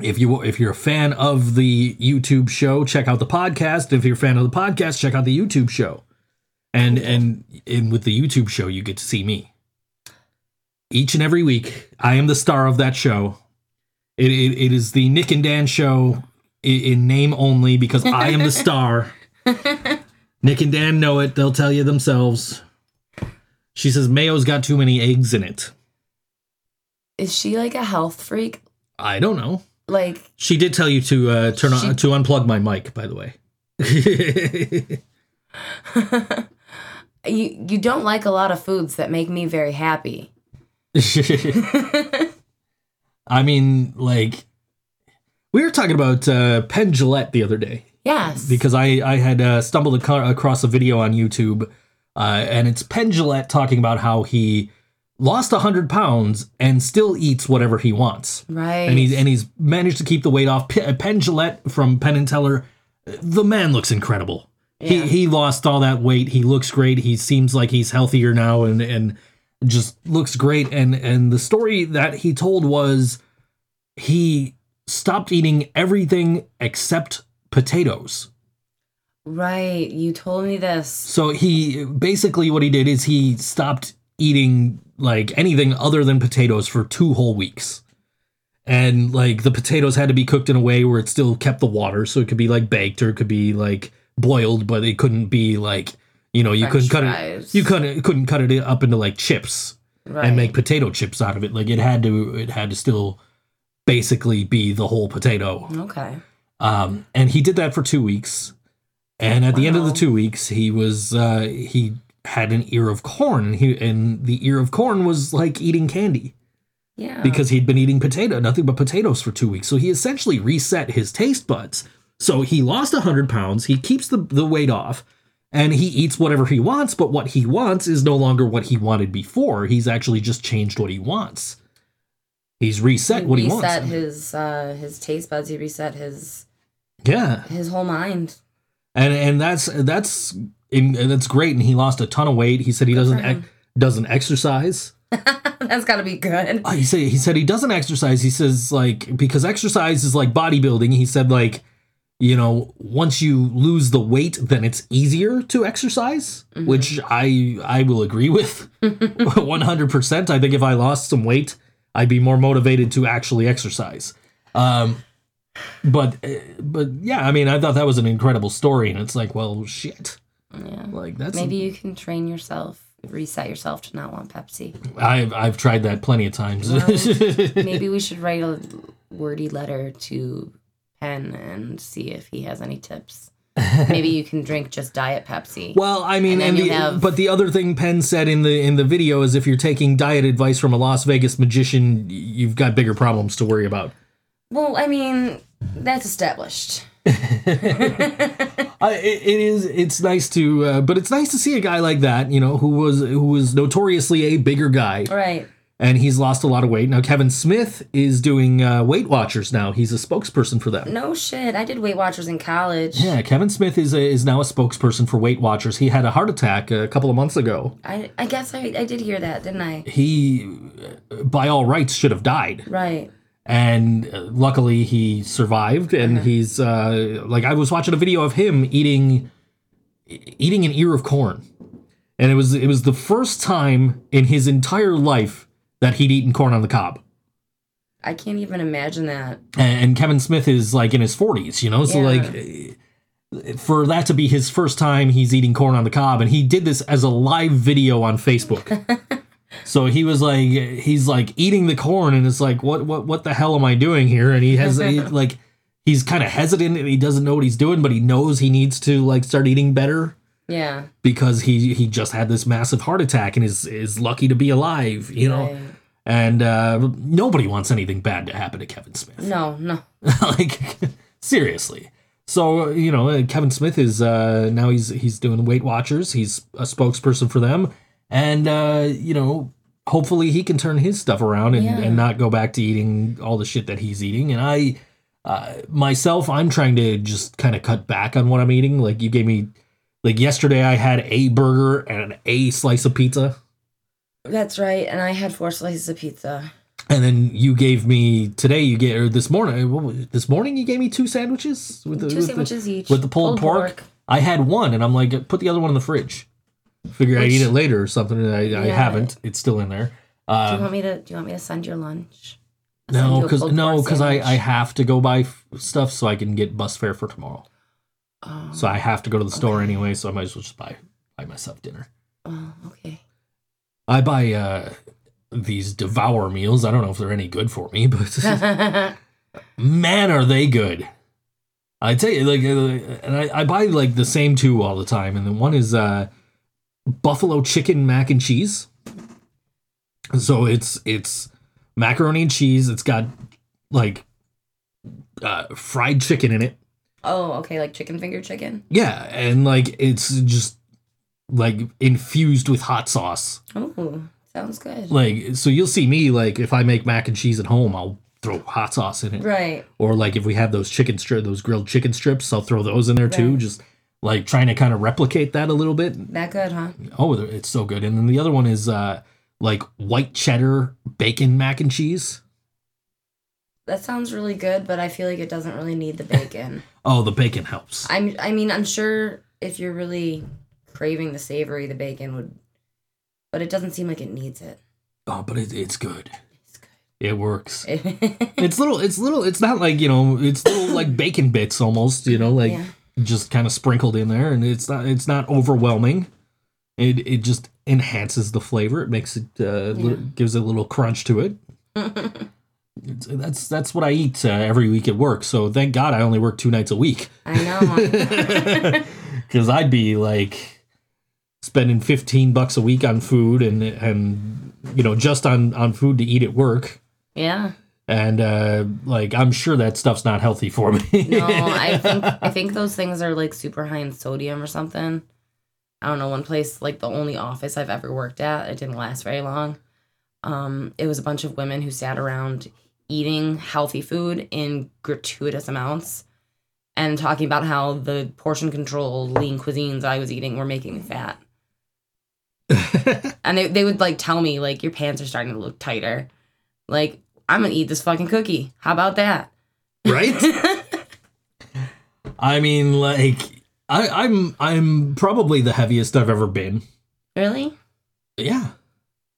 if you if you're a fan of the YouTube show, check out the podcast. If you're a fan of the podcast, check out the YouTube show. And and and with the YouTube show, you get to see me each and every week. I am the star of that show. It it, it is the Nick and Dan show in, in name only because I am the star. Nick and Dan know it. They'll tell you themselves. She says Mayo's got too many eggs in it. Is she like a health freak? I don't know. Like She did tell you to uh, turn on to unplug my mic, by the way. you you don't like a lot of foods that make me very happy. I mean, like we were talking about uh, Penn Jillette the other day Yes. because I I had uh, stumbled aco- across a video on YouTube, uh, and it's Penn Jillette talking about how he lost hundred pounds and still eats whatever he wants. right. and he's and he's managed to keep the weight off. P- Penn Jillette from Penn and Teller, the man looks incredible. Yeah. He he lost all that weight. He looks great. He seems like he's healthier now, and and just looks great. And and the story that he told was he stopped eating everything except potatoes. right. You told me this. So he basically what he did is he stopped eating like anything other than potatoes for two whole weeks. And like the potatoes had to be cooked in a way where it still kept the water, so it could be like baked or it could be like boiled, but it couldn't be like you know you French couldn't cut fries. it you couldn't couldn't cut it up into like chips Right. and make potato chips out of it. Like it had to it had to still basically be the whole potato. Okay. Um, and he did that for two weeks. And at the end of the Wow. two weeks, he was uh, he had an ear of corn, he and the ear of corn was like eating candy Yeah. because he'd been eating potato, nothing but potatoes for two weeks. So he essentially reset his taste buds. So he lost hundred pounds. He keeps the the weight off, and he eats whatever he wants. But what he wants is no longer what he wanted before. He's actually just changed what he wants. He's reset what he wants. reset his uh his taste buds. He reset his yeah. his whole mind. and and that's that's in, that's great. And he lost a ton of weight. He said he doesn't ex- doesn't exercise. That's got to be good. Uh, he said he said he doesn't exercise. He says like because exercise is like bodybuilding. He said like you know once you lose the weight, then it's easier to exercise, which I I will agree with one hundred percent. I think if I lost some weight, I'd be more motivated to actually exercise. Um, but uh, but yeah, I mean, I thought that was an incredible story, and it's like, well, shit. Yeah. Like that's Maybe you can train yourself, reset yourself to not want Pepsi. I've I've tried that plenty of times. Maybe we should write a wordy letter to Penn and see if he has any tips. Maybe you can drink just diet Pepsi. well, I mean, And and, the, have- but the other thing Penn said in the in the video is if you're taking diet advice from a Las Vegas magician, you've got bigger problems to worry about. Well, I mean, That's established. I, it, it is. It's nice to, uh, but it's nice to see a guy like that. You know, who was who was notoriously a bigger guy, Right. And he's lost a lot of weight. Now Kevin Smith is doing uh, Weight Watchers now. He's a spokesperson for them. No shit. I did Weight Watchers in college. Yeah, Kevin Smith is a, is now a spokesperson for Weight Watchers. He had a heart attack a couple of months ago. I, I guess I, I did hear that, didn't I? He, uh, by all rights, should have died. Right. and uh, luckily he survived and he's uh like i was watching a video of him eating eating an ear of corn and it was it was the first time in his entire life that he'd eaten corn on the cob. I can't even imagine that. and kevin smith is like in his 40s you know? So Yeah. like for that to be his first time he's eating corn on the cob and he did this as a live video on facebook. So he was like he's like eating the corn and it's like what what what the hell am i doing here? And he has he, like he's kind of hesitant and he doesn't know what he's doing but he knows he needs to like start eating better Yeah. because he he just had this massive heart attack and is is lucky to be alive you know Right. and uh nobody wants anything bad to happen to kevin smith No, no. like seriously so you know uh, kevin smith is uh now he's he's doing weight watchers he's a spokesperson for them and uh you know hopefully he can turn his stuff around and, Yeah. and not go back to eating all the shit that he's eating and i uh myself i'm trying to just kind of cut back on what i'm eating like you gave me like yesterday i had a burger and a slice of pizza That's right. And I had four slices of pizza. and then you gave me today you get or this morning it, this morning you gave me two sandwiches with the, Two with the- sandwiches each. with the pulled, Pulled pork. pork. I had one, and I'm like, put the other one in the fridge. Figure I'd eat it later or something. I, I haven't. It's still in there. do you Uh, want me to? Do you want me to send your lunch? I'll no, because no, because I. I have to go buy f- stuff so I can get bus fare for tomorrow. So I have to go to the store anyway. So I might as well just buy buy myself dinner. oh, okay. I buy uh, these devour meals. I don't know if they're any good for me, but man, are they good! I tell you, like, uh, and I, I buy like the same two all the time, and then one is uh, buffalo chicken mac and cheese. So it's it's macaroni and cheese. It's got like uh, fried chicken in it. Oh, okay. Like chicken finger chicken. Yeah, and like it's just like infused with hot sauce. Oh, sounds good. Like so, you'll see me like if I make mac and cheese at home, I'll throw hot sauce in it. Right. or like if we have those chicken strip those grilled chicken strips i'll throw those in there too just like trying to kind of replicate that a little bit That good, huh? oh it's so good and then the other one is uh like white cheddar bacon mac and cheese That sounds really good, but I feel like it doesn't really need the bacon. oh the bacon helps I'm. I mean, I'm sure if you're really craving the savory, the bacon would. But it doesn't seem like it needs it. oh but it, it's good It's it works it's little it's little it's not like you know it's little like bacon bits almost you know like Yeah. just kind of sprinkled in there and it's not it's not overwhelming it it just enhances the flavor it makes it uh li- gives it a little crunch to it that's that's what i eat uh, every week at work so thank god i only work two nights a week I know. because i'd be like spending 15 bucks a week on food and and you know just on on food to eat at work yeah. and uh like i'm sure that stuff's not healthy for me No, I think I think those things are like super high in sodium or something. I don't know. One place, like the only office I've ever worked at, it didn't last very long. Um, it was a bunch of women who sat around eating healthy food in gratuitous amounts and talking about how the portion control lean cuisines I was eating were making me fat. and they, they would like tell me like your pants are starting to look tighter. Like I'm gonna eat this fucking cookie. How about that? right i mean like i i'm i'm probably the heaviest i've ever been Really? yeah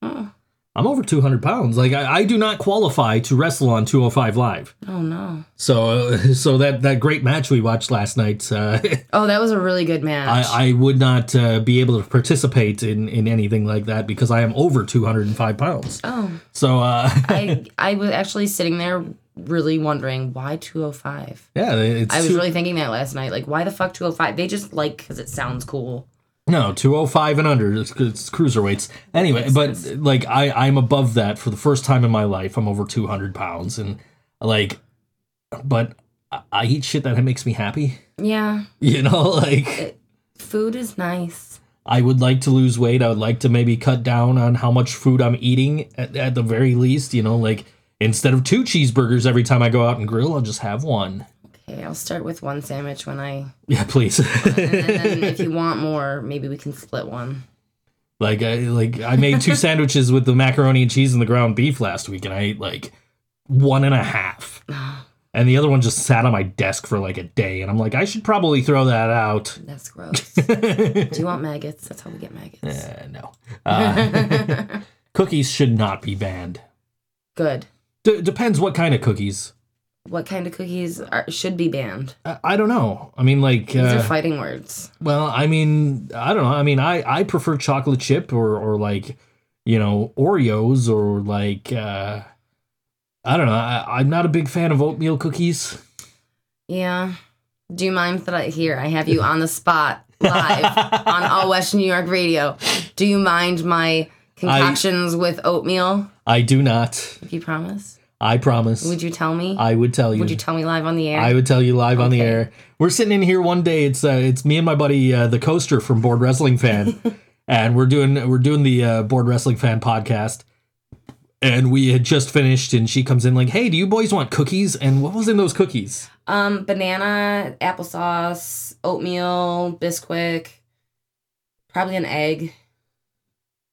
Oh, i'm over 200 pounds like i, I do not qualify to wrestle on 205 live oh no. so so that that great match we watched last night uh Oh, that was a really good match. I, I would not uh, be able to participate in, in anything like that because I am over 205 pounds. oh, So, uh, I I was actually sitting there really wondering why 205. yeah, it's I was two- really thinking that last night. Like, why the fuck 205? They just like because it sounds cool. No, 205 and under. It's, it's cruiserweights. Anyway, but like I, I'm above that for the first time in my life. I'm over 200 pounds, and like, but I, I eat shit that makes me happy. Yeah, You know, like food is nice. I would like to lose weight. I would like to maybe cut down on how much food I'm eating at, at the very least. You know, like instead of two cheeseburgers every time I go out and grill, I'll just have one. Okay, I'll start with one sandwich when I. Yeah, please. And then if you want more, maybe we can split one. like I like I made two sandwiches with the macaroni and cheese and the ground beef last week, and I ate like one and a half. And the other one just sat on my desk for like a day, and I'm like, I should probably throw that out. That's gross. Do you want maggots? That's how we get maggots. Uh, no. Uh, cookies should not be banned. Good. D- depends what kind of cookies. What kind of cookies are, should be banned? I, I don't know. I mean, like, These are uh, fighting words. well, I mean, I don't know. I mean, I I prefer chocolate chip or or like, you know, Oreos or like, uh, I don't know. I, I'm not a big fan of oatmeal cookies. Yeah. Do you mind that I here I have you on the spot live on All West New York Radio? Do you mind my concoctions with oatmeal? I do not. If you promise, I promise. would you tell me? I would tell you. would you tell me live on the air? I would tell you live on the air. We're sitting in here one day. It's uh, it's me and my buddy uh, the Coaster from Board Wrestling Fan, and we're doing we're doing the uh, Board Wrestling Fan podcast. And we had just finished, and she comes in like, "Hey, do you boys want cookies?" And what was in those cookies? um, banana, applesauce, oatmeal, Bisquick, probably an egg.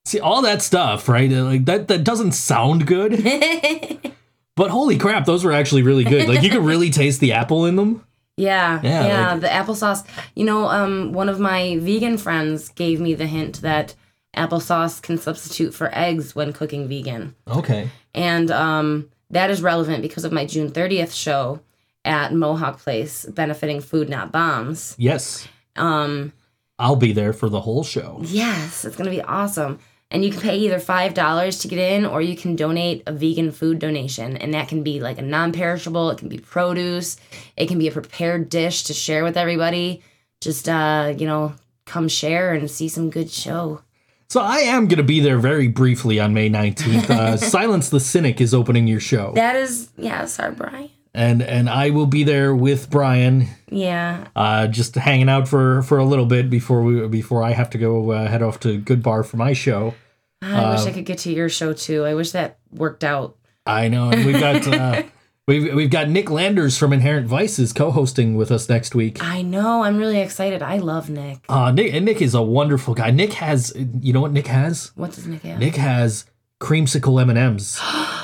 See, all that stuff, right? Like that that doesn't sound good, but holy crap, those were actually really good. Like you could really taste the apple in them. Yeah, Yeah, yeah, like- the applesauce. You know, um, one of my vegan friends gave me the hint that applesauce can substitute for eggs when cooking vegan, Okay. and um, that is relevant because of my June thirtieth show at Mohawk Place, benefiting Food Not Bombs. Yes, Um, I'll be there for the whole show. yes, it's gonna be awesome. And you can pay either five dollars to get in, or you can donate a vegan food donation, and that can be like a non-perishable. It can be produce. It can be a prepared dish to share with everybody. Just uh, you know, come share and see some good show. So I am going to be there very briefly on May 19th. Uh, Silence the Cynic is opening your show. That is, yes, our Brian. And and I will be there with Brian Yeah, uh, just hanging out for for a little bit before we before I have to go uh, head off to Goodbar for my show. I wish I could get to your show too. I wish that worked out. I know and we've got uh, we've we've got Nick Landers from Inherent Vices co-hosting with us next week. I know. I'm really excited. I love Nick. Uh, Nick and Nick is a wonderful guy. Nick has you know what Nick has? What does Nick have? Nick has creamsicle M&Ms. I forgot.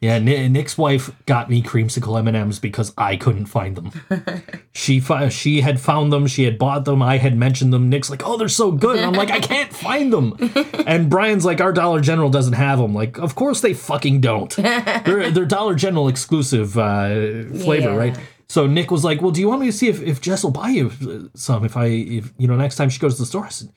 Yeah, Ni- Nick's wife got me creamsicle M and M's because I couldn't find them. she fi- she had found them, she had bought them, I had mentioned them. Nick's like, "Oh, they're so good." And I'm like, "I can't find them." And Brian's like, "Our Dollar General doesn't have them." Like, of course they fucking don't. they're they're Dollar General exclusive uh, flavor, Yeah. right? So Nick was like, "Well, do you want me to see if, if Jess will buy you uh, some if I if you know next time she goes to the store?" I said,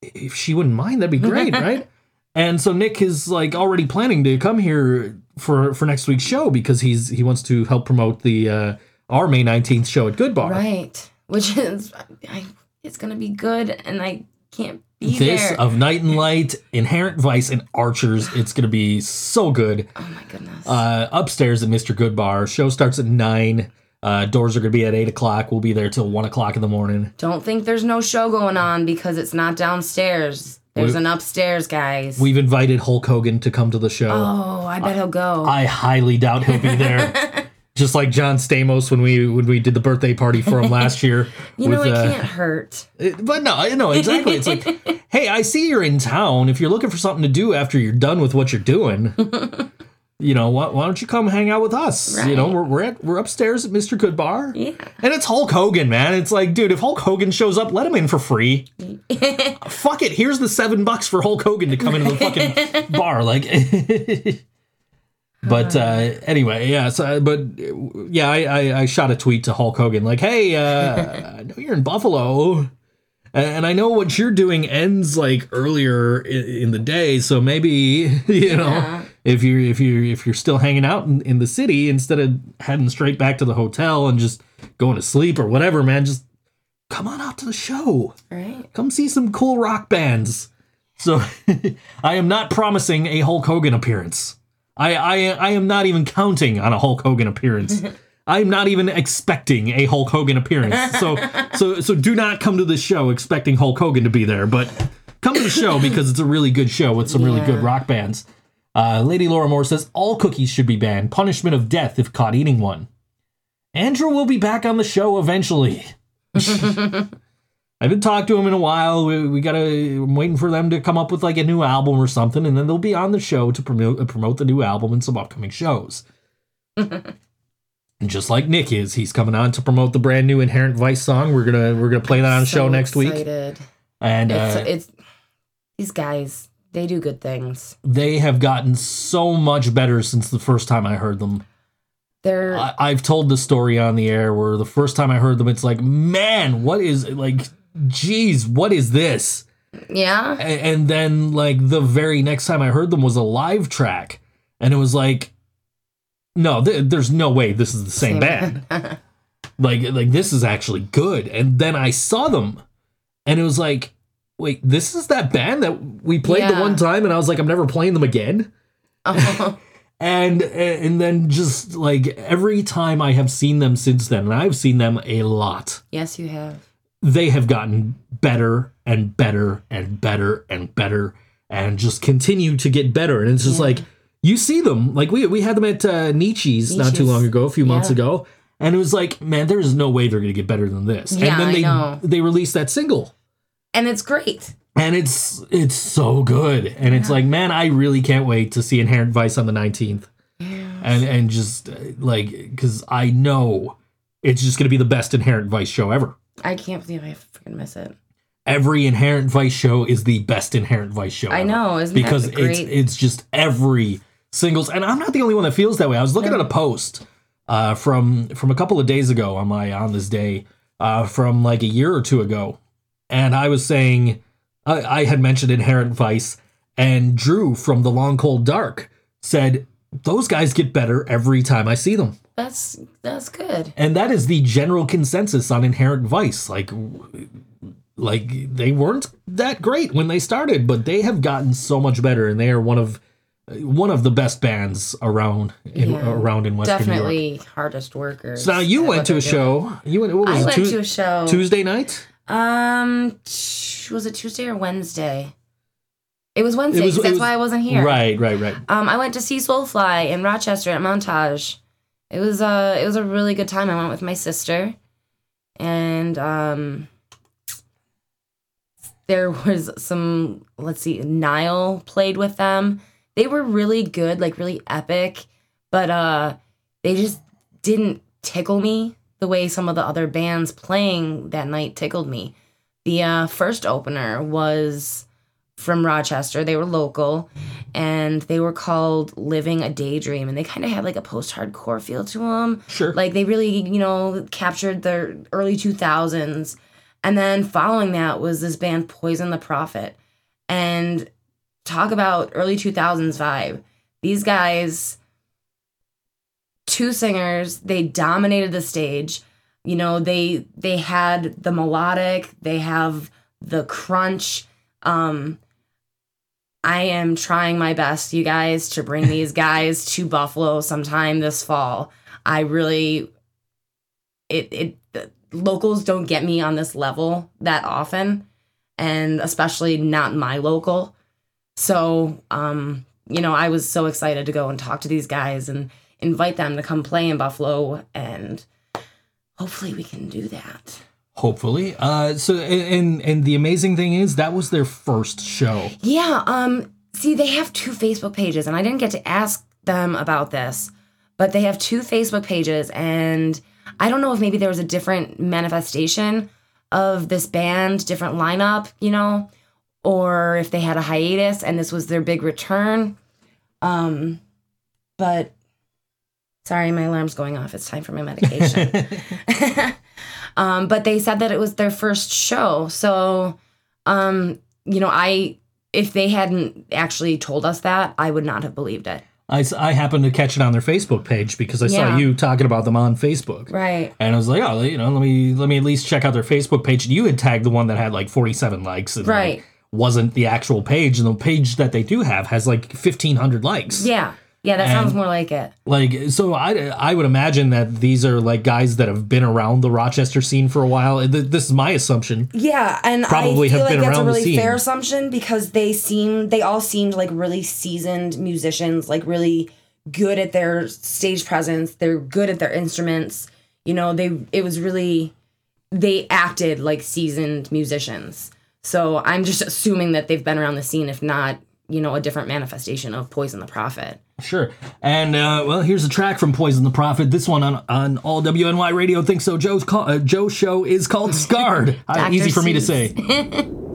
"If she wouldn't mind, that'd be great, right?" And so Nick is like already planning to come here for for next week's show because he's he wants to help promote the uh, our May nineteenth show at Goodbar. Right. Which is, I, it's gonna be good, and I can't be This there. of Night and Light, Inherent Vice, and Archers. It's gonna be so good. oh my goodness. Uh, upstairs at Mr. Goodbar. Show starts at nine. Uh, doors are gonna be at eight o'clock. We'll be there till one o'clock in the morning. Don't think there's no show going on because it's not downstairs. There's We- an upstairs, guys. We've invited Hulk Hogan to come to the show. oh, I bet he'll go. I highly doubt he'll be there. Just like John Stamos when we when we did the birthday party for him last year. you know, it uh, can't hurt. It- But no, I know exactly. It's like, hey, I see you're in town. If you're looking for something to do after you're done with what you're doing, you know, why, why don't you come hang out with us? You know, we're we're, at, we're upstairs at Mr. Goodbar, Yeah. and it's Hulk Hogan, man. It's like, dude, if Hulk Hogan shows up, let him in for free. Fuck it. Here's the seven bucks for Hulk Hogan to come into the fucking bar, like. But uh, anyway, yeah. So, but yeah, I, I, I shot a tweet to Hulk Hogan like, "Hey, uh, I know you're in Buffalo, and I know what you're doing ends like earlier in, in the day. So maybe you know Yeah. If you're if you are if you're still hanging out in, in the city instead of heading straight back to the hotel and just going to sleep or whatever, man, just come on out to the show. Right? Come see some cool rock bands." So I am not promising a Hulk Hogan appearance. I, I I am not even counting on a Hulk Hogan appearance. I'm not even expecting a Hulk Hogan appearance. So so so do not come to the show expecting Hulk Hogan to be there, but come to the show because it's a really good show with some really good rock bands. Uh, Lady Laura Moore says all cookies should be banned, punishment of death if caught eating one. Andrew will be back on the show eventually. I haven't talked to him in a while. We, we gotta. I'm waiting for them to come up with like a new album or something, and then they'll be on the show to promote uh, promote the new album and some upcoming shows. and just like Nick is, he's coming on to promote the brand new Inherent Vice song. We're gonna we're gonna play that on the show So next week. And It's, uh, it's these guys. They do good things. they have gotten so much better since the first time I heard them. They're I, I've told the story on the air where the first time I heard them, it's like, man, what is like, geez, what is this? yeah. And then like the very next time I heard them was a live track, and it was like, no, th- there's no way this is the same, band. like like this is actually good. And then I saw them, and it was like, wait, this is that band that we played the one time, and I was like, I'm never playing them again. Oh, And and then just like every time I have seen them since then, and I've seen them a lot yes, you have. they have gotten better and better and better and better and just continue to get better. And it's just like you see them like we we had them at uh, Nietzsche's not too long ago, a few months ago, and it was like, man, there is no way they're gonna get better than this. Yeah, and then I they know. they released that single. And it's great. And it's it's so good. And it's like, man, I really can't wait to see Inherent Vice on the 19th. And and just uh, like cuz I know it's just going to be the best Inherent Vice show ever. I can't believe I freaking miss it. every Inherent Vice show is the best Inherent Vice show. I ever. know, isn't because it's it's just every singles, and I'm not the only one that feels that way. I was looking at a post uh, from from a couple of days ago on my on this day uh, from like a year or two ago, and I was saying I, I had mentioned Inherent Vice, and Drew from The Long Cold Dark said those guys get better every time I see them. That's that's good. And that is the general consensus on Inherent Vice. Like, like they weren't that great when they started, but they have gotten so much better, and they are one of one of the best bands around in Yeah, around in Western New York. Definitely hardest workers. So now you went to a doing. show. You went. What was I it? went Tues- to a show. Tuesday night. Um, t- was it Tuesday or Wednesday? It was Wednesday. was- that's was- why I wasn't here. Right, right, right. Um, I went to see Soulfly in Rochester at Montage. It was uh, it was a really good time. I went with my sister, and um, there was some. Let's see, Nile played with them. They were really good, like really epic, but uh, they just didn't tickle me the way some of the other bands playing that night tickled me. The uh, first opener was from Rochester. They were local and they were called Living a Daydream. And they kind of had like a post hardcore feel to them. Sure. Like they really, you know, captured the early 2000s. And then following that was this band Poison the Prophet. And talk about early 2000s vibe. These guys, two singers, they dominated the stage. You know, they they had the melodic, they have the crunch. Um I am trying my best, you guys, to bring these guys to Buffalo sometime this fall. I really it it the locals don't get me on this level that often and especially not my local. So, um, you know, I was so excited to go and talk to these guys and invite them to come play in Buffalo and hopefully we can do that. Hopefully. Uh. So and and the amazing thing is that was their first show. Yeah, um see they have two Facebook pages and I didn't get to ask them about this, but they have two Facebook pages and I don't know if maybe there was a different manifestation of this band, different lineup, you know, or if they had a hiatus and this was their big return. Um but sorry, my alarm's going off. It's time for my medication. um, but they said that it was their first show. So, um, you know, I if they hadn't actually told us that, I would not have believed it. I, I happened to catch it on their Facebook page because I saw you talking about them on Facebook. Right. And I was like, oh, you know, let me let me at least check out their Facebook page. And you had tagged the one that had like 47 likes and like, Right. wasn't the actual page. And the page that they do have has like 1,500 likes. Yeah. Yeah, that And- sounds more like it. Like, so I, I would imagine that these are like guys that have been around the Rochester scene for a while. This is my assumption. Yeah, and Probably I feel have like been that's a around the really scene. fair assumption because they seem they all seemed like really seasoned musicians, like really good at their stage presence. They're good at their instruments. You know, they it was really they acted like seasoned musicians. So I'm just assuming that they've been around the scene, if not, you know, a different manifestation of Poison the Prophet. Sure. And uh, well, here's a track from Poison the Prophet. This one on on all WNY radio thinks so. Joe's call, uh, Joe's show is called Scarred. Uh, easy for me to say.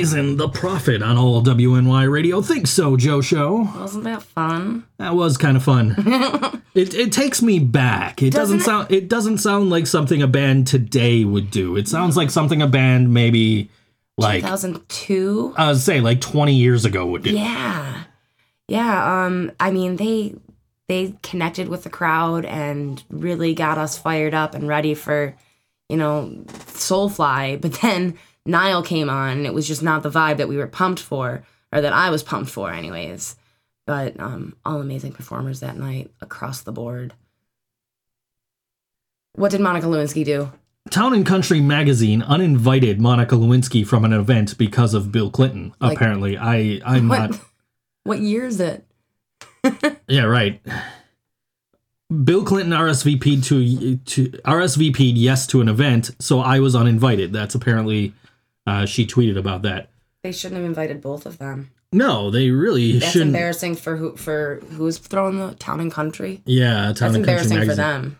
Poison the Prophet on all WNY radio. ThinkSoJoE Show. Wasn't that fun? That was kind of fun. it, it takes me back. It doesn't, Doesn't it? sound it doesn't sound like something a band today would do. It sounds like something a band maybe like 2002. I was say like 20 years ago would do. Yeah. Yeah, um I mean they they connected with the crowd and really got us fired up and ready for, you know, Soulfly, but then Nile came on and it was just not the vibe that we were pumped for or that I was pumped for anyways. But um all amazing performers that night across the board. What did Monica Lewinsky do? Town and Country magazine uninvited Monica Lewinsky from an event because of Bill Clinton. Like- apparently, I I'm What not. what year is it? Yeah, right. Bill Clinton RSVP'd to to RSVP'd yes to an event, so I was uninvited. That's apparently uh, she tweeted about that. They shouldn't have invited both of them. No, they really That's shouldn't. embarrassing for who for who's throwing the town and country. Yeah, Town That's and Country embarrassing for them.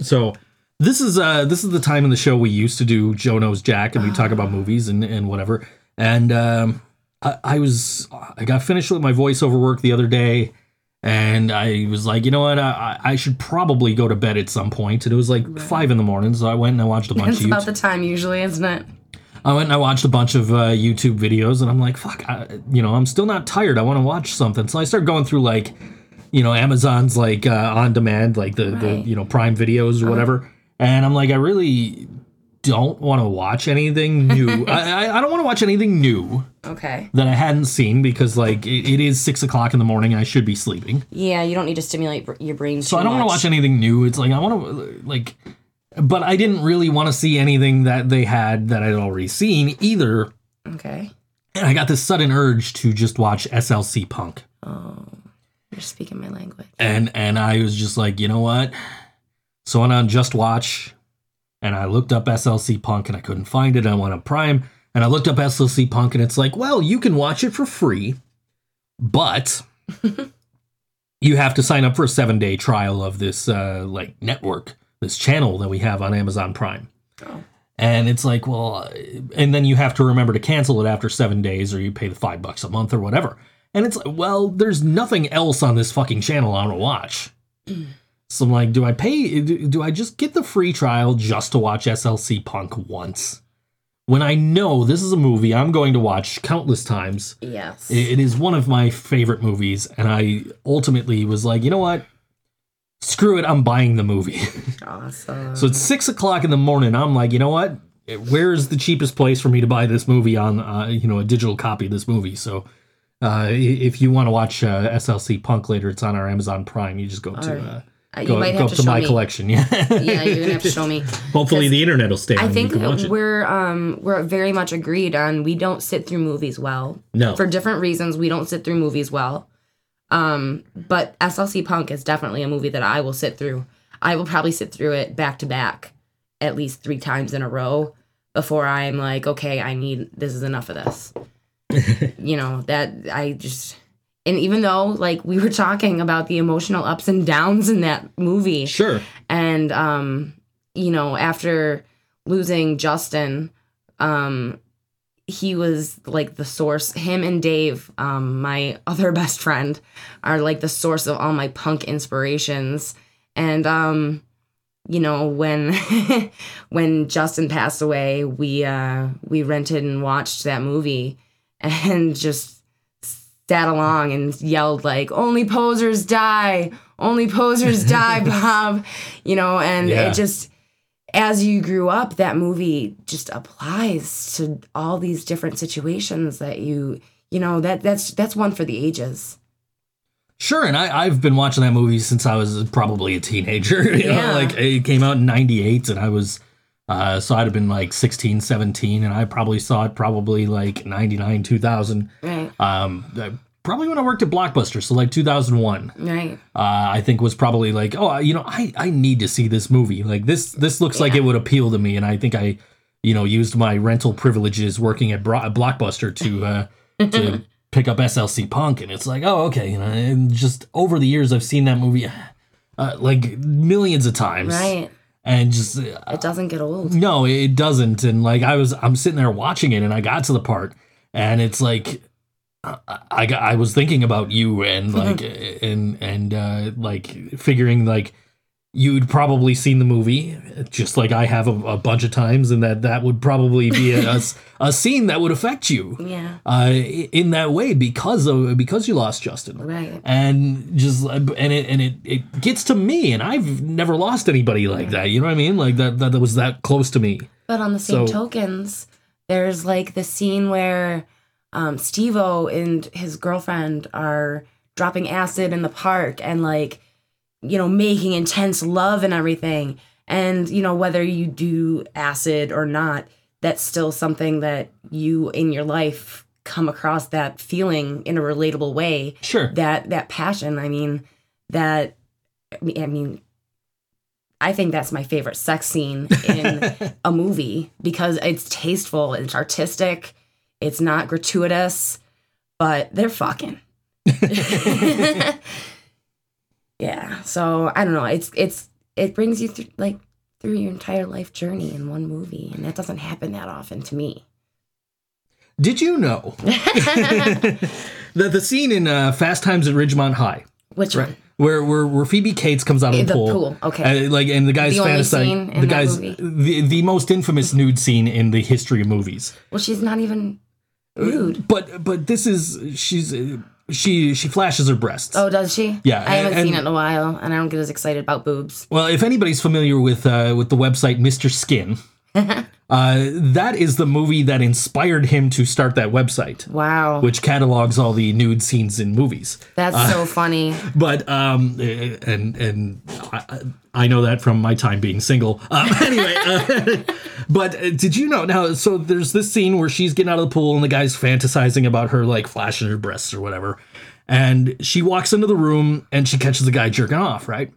So this is uh this is the time in the show we used to do Joe knows Jack and we talk Ah. about movies and and whatever. And um I, I was I got finished with my voiceover work the other day and I was like, you know what, I, I should probably go to bed at some point. And it was like five in the morning, so I went and I watched a bunch It's of about the time usually, isn't it? I went and I watched a bunch of uh, YouTube videos, and I'm like, fuck, I, you know, I'm still not tired. I want to watch something. So I started going through like, you know, Amazon's like uh, on demand, like the the Right. Uh-huh. you know Prime videos or whatever. And I'm like, I really don't want to watch anything new. I, I I don't want to watch anything new Okay. that I hadn't seen because like it, it is six o'clock in the morning. I should be sleeping. Yeah, you don't need to stimulate your brain. So I don't want to watch anything new. It's like I want to like, but I didn't really want to see anything that they had that I'd already seen either. Okay. And I got this sudden urge to just watch SLC Punk. Oh, you're speaking my language. And and I was just like, you know what? So I went on Just Watch and I looked up SLC Punk and I couldn't find it. I went on Prime and I looked up SLC Punk and it's like, well, you can watch it for free, but you have to sign up for a seven day trial of this uh like network, this channel that we have on Amazon Prime. Oh. And it's like, well, and then you have to remember to cancel it after seven days, or you pay the five bucks a month or whatever. And it's like, well, there's nothing else on this fucking channel I want to watch. So I'm like, do I pay? Do, do I just get the free trial just to watch SLC Punk once? When I know this is a movie I'm going to watch countless times. Yes. It is one of my favorite movies, and I ultimately was like, you know what? Screw it, I'm buying the movie. awesome. So it's six o'clock in the morning. I'm like, you know what? Where's the cheapest place for me to buy this movie on, uh, you know, a digital copy of this movie? So, uh, if you want to watch uh, SLC Punk later, it's on our Amazon Prime. You just go to Alright. uh, Uh, you go, might go up to my me. collection. Yeah, Yeah, you're gonna have to show me. Hopefully, the internet will stay on. I think you can watch we're um we're very much agreed on we don't sit through movies well. No. For different reasons, we don't sit through movies well. Um, but SLC Punk is definitely a movie that I will sit through. I will probably sit through it back to back at least three times in a row before I'm like, okay, I need this is enough of this. you know, that I just and even though like we were talking about the emotional ups and downs in that movie, Sure. and um you know after losing justin um he was like the source. Him and dave um my other best friend are like the source of all my punk inspirations. And um you know when when justin passed away we uh we rented and watched that movie and just sat along and yelled like only posers die! Only posers die bob! You know and Yeah. it just as you grew up that movie just applies to all these different situations that you you know that that's that's one for the ages Sure, and I, I've been watching that movie since I was probably a teenager. You know, Yeah. like it came out in 98 and I was, uh, so I'd have been like 16, 17, and I probably saw it probably like 99, 2000. right Um, probably when I worked at Blockbuster, so like 2001. right Uh, I think was probably like, oh, you know, I, I need to see this movie. Like this, this looks like it would appeal to me, and I think I, you know, used my rental privileges working at Bro- Blockbuster to uh, to pick up SLC Punk, and it's like, oh, okay, you know, and just over the years, I've seen that movie uh, like millions of times, right and just uh, it doesn't get old no, it doesn't. And like I was, I'm sitting there watching it, and I got to the part, and it's like I, I I was thinking about you and like and and uh like figuring like you'd probably seen the movie just like I have a, a bunch of times and that that would probably be a scene that would affect you. Yeah. uh in that way because of because you lost Justin. Right. and just and it and it, it gets to me and I've never lost anybody like that you know what I mean? Like that that, that was that close to me. But on the same So- tokens, there's like the scene where um, Stevo and his girlfriend are dropping acid in the park and like, you know, making intense love and everything. And, you know, whether you do acid or not, that's still something that you in your life come across that feeling in a relatable way. sure That that passion. I mean, that I mean, I think that's my favorite sex scene in a movie because it's tasteful, it's artistic, it's not gratuitous, but they're fucking. yeah. So I don't know. It's it's it brings you through like through your entire life journey in one movie, and that doesn't happen that often to me. Did you know that the scene in uh, Fast Times at Ridgemont High, Which one? where where, where Phoebe Cates comes out of the, the pool, pool, okay. uh, like and the guy's The fantasizing, the guy's movie. the the most infamous nude scene in the history of movies. Well, she's not even rude. But but this is she's uh, she she flashes her breasts. Oh, does she? Yeah, I haven't and- seen it in a while, and I don't get as excited about boobs. Well, if anybody's familiar with uh, with the website Mr. Skin, uh, that is the movie that inspired him to start that website, Wow, which catalogs all the nude scenes in movies. that's uh, so funny. but um and and I, I know that from my time being single um, anyway uh, but uh, did you know now so there's this scene where she's getting out of the pool and the guy's fantasizing about her like flashing her breasts or whatever. And she walks into the room and she catches the guy jerking off right?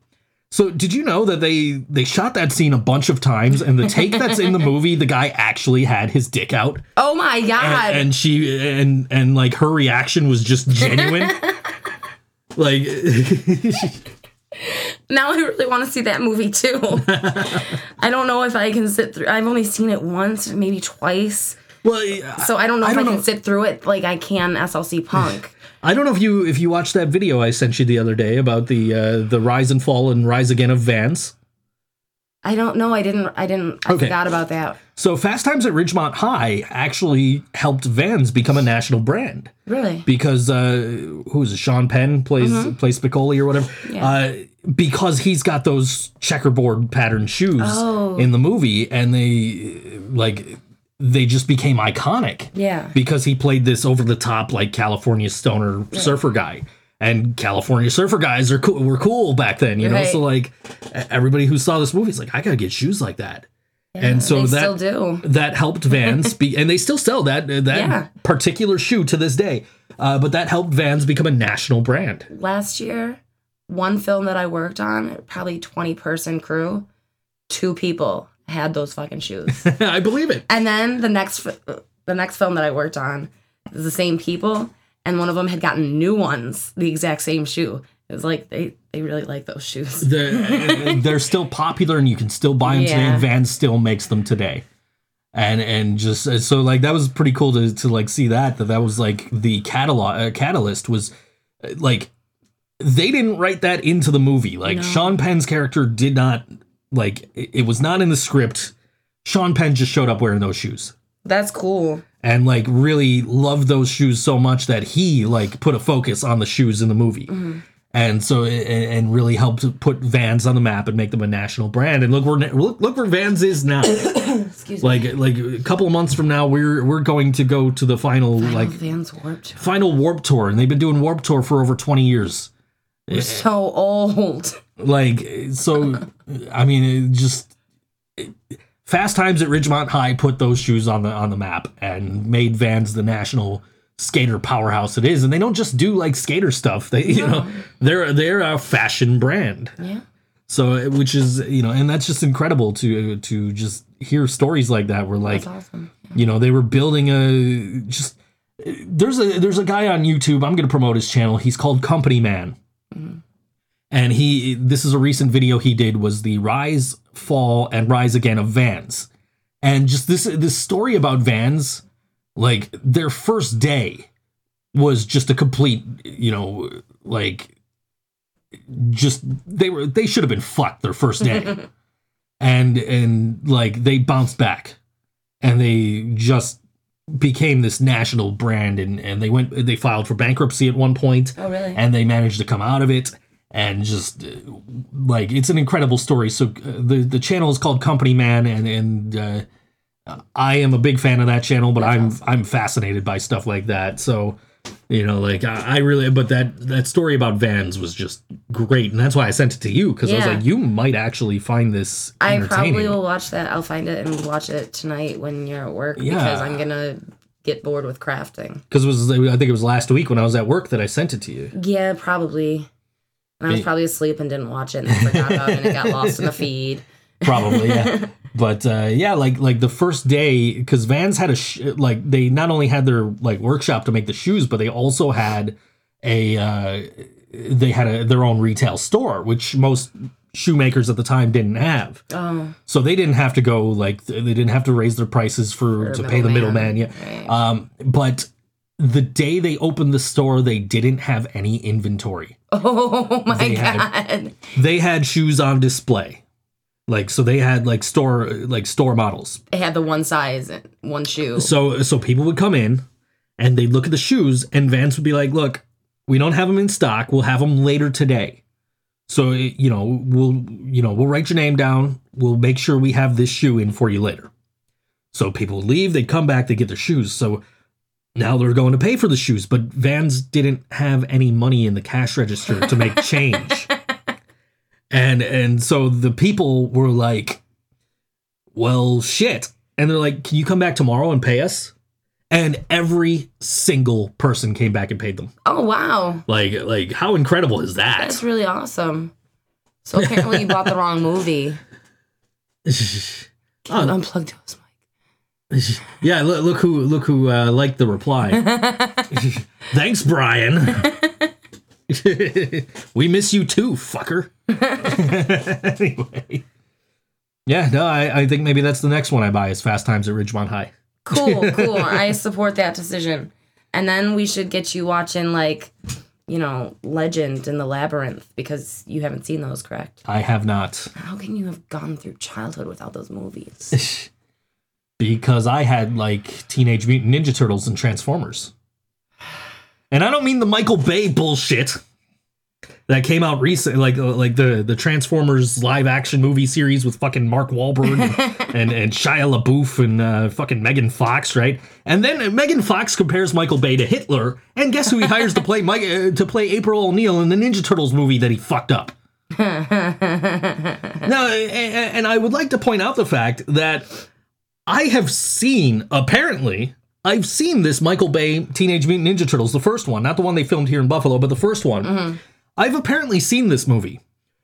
So did you know that they they shot that scene a bunch of times and the take that's in the movie the guy actually had his dick out? Oh my god! and, and she and and like her reaction was just genuine? Like now I really want to see that movie too. I don't know if I can sit through. I've only seen it once, maybe twice. well So I don't know I if don't I can know. sit through it like I can SLC Punk. I don't know if you if you watched that video I sent you the other day about the uh, the rise and fall and rise again of Vans. I don't know. I didn't. I didn't. I Okay. forgot about that. So Fast Times at Ridgemont High actually helped Vans become a national brand Really? because uh, who is it? Sean Penn plays plays Spicoli or whatever. Yeah. Uh, because he's got those checkerboard pattern shoes Oh. in the movie, and they like they just became iconic. Yeah. because he played this over the top like California stoner surfer guy. And California surfer guys are cool, were cool back then, you know. So like everybody who saw this movie is like, I gotta get shoes like that. and so that still do. that helped Vans be, and they still sell that that Yeah. particular shoe to this day. Uh, but that helped Vans become a national brand. Last year, one film that I worked on, probably twenty person crew, two people had those fucking shoes. I believe it. And then the next the next film that I worked on was the same people, and one of them had gotten new ones, the exact same shoe. It was like they they really like those shoes. they're, they're still popular and you can still buy them today Yeah. and Vans still makes them today and and just uh, so like that was pretty cool to, to like see that that that was like the catalog uh, catalyst was uh, like they didn't write that into the movie like No. Sean Penn's character did not like it, it was not in the script Sean Penn just showed up wearing those shoes That's cool. and like really loved those shoes so much that he like put a focus on the shoes in the movie mm-hmm. and so and, and really helped put vans on the map and make them a national brand and look where look, look where vans is now Excuse me. like like a couple of months from now we're we're going to go to the final like Vans warped. final Warped Tour and they've been doing Warped Tour for over 20 years We're eh, so old. like so i mean it just fast times at ridgemont high put those shoes on the on the map and made vans the national skater powerhouse it is. And they don't just do like skater stuff. They you know they're they're a fashion brand. Yeah. so which is you know and that's just incredible to to just hear stories like that where like awesome. you know they were building a just there's a there's a guy on youtube i'm gonna promote his channel he's called company man. Mm. And he this is a recent video he did was the rise fall and rise again of vans and just this this story about vans like their first day was just a complete, you know, like just they were they should have been fucked their first day. and and like they bounced back and they just became this national brand and and they went they filed for bankruptcy at one point Oh, really? and they managed to come out of it and just like it's an incredible story so uh, the the channel is called company man and and uh, i am a big fan of that channel but i'm i'm fascinated by stuff like that so you know like I, I really but that that story about vans was just great and that's why i sent it to you because i was Yeah. like you might actually find this I entertaining probably will watch that. I'll find it and watch it tonight when you're at work Yeah. because I'm gonna get bored with crafting. because it was i think it was last week when i was at work that i sent it to you Yeah, probably. And I was probably asleep and didn't watch it and forgot about it and it got lost in the feed. probably yeah but uh yeah like like the first day because vans had a sh- like they not only had their like workshop to make the shoes but they also had a uh they had a their own retail store which most shoemakers at the time didn't have Oh, so they didn't have to go like they didn't have to raise their prices for, For to pay the middleman middleman, yeah right. um but the day they opened the store they didn't have any inventory oh my They had- god. they had shoes on display like so they had like store like store models They had the one size, one shoe. So so people would come in and they'd look at the shoes and Vans would be like, "Look, we don't have them in stock. We'll have them later today." So eh, you know, we'll you know, we'll write your name down. We'll make sure we have this shoe in for you later. So people leave, they'd come back, they get their shoes. So now they're going to pay for the shoes, but Vans didn't have any money in the cash register to make change. and and so the people were like, well, shit. And they're like, can you come back tomorrow and pay us? And every single person came back and paid them. oh wow. Like, like how incredible is that? That's really awesome. So apparently you bought the wrong movie. Can you unplug those mic? yeah, look, look who look who uh, liked the reply. Thanks, Brian. we miss you too, fucker. anyway. Yeah, no, I, I think maybe that's the next one I buy is Fast Times at Ridgemont High. Cool, cool. I support that decision. And then we should get you watching like, you know, Legend and the Labyrinth because you haven't seen those, correct? I have not. How can you have gone through childhood without those movies? Because I had like Teenage Mutant Ninja Turtles and Transformers. And I don't mean the Michael Bay bullshit that came out recently, like uh, like the the Transformers live action movie series with fucking Mark Wahlberg and, and and Shia LaBeouf and uh, fucking Megan Fox, right? And then Megan Fox compares Michael Bay to Hitler, and guess who he hires to play Mike uh, to play April O'Neil in the Ninja Turtles movie that he fucked up. Now, a- a- and I would like to point out the fact that I have seen, apparently, I've seen this Michael Bay Teenage Mutant Ninja Turtles, the first one, not the one they filmed here in Buffalo, but the first one. Mm-hmm. I've apparently seen this movie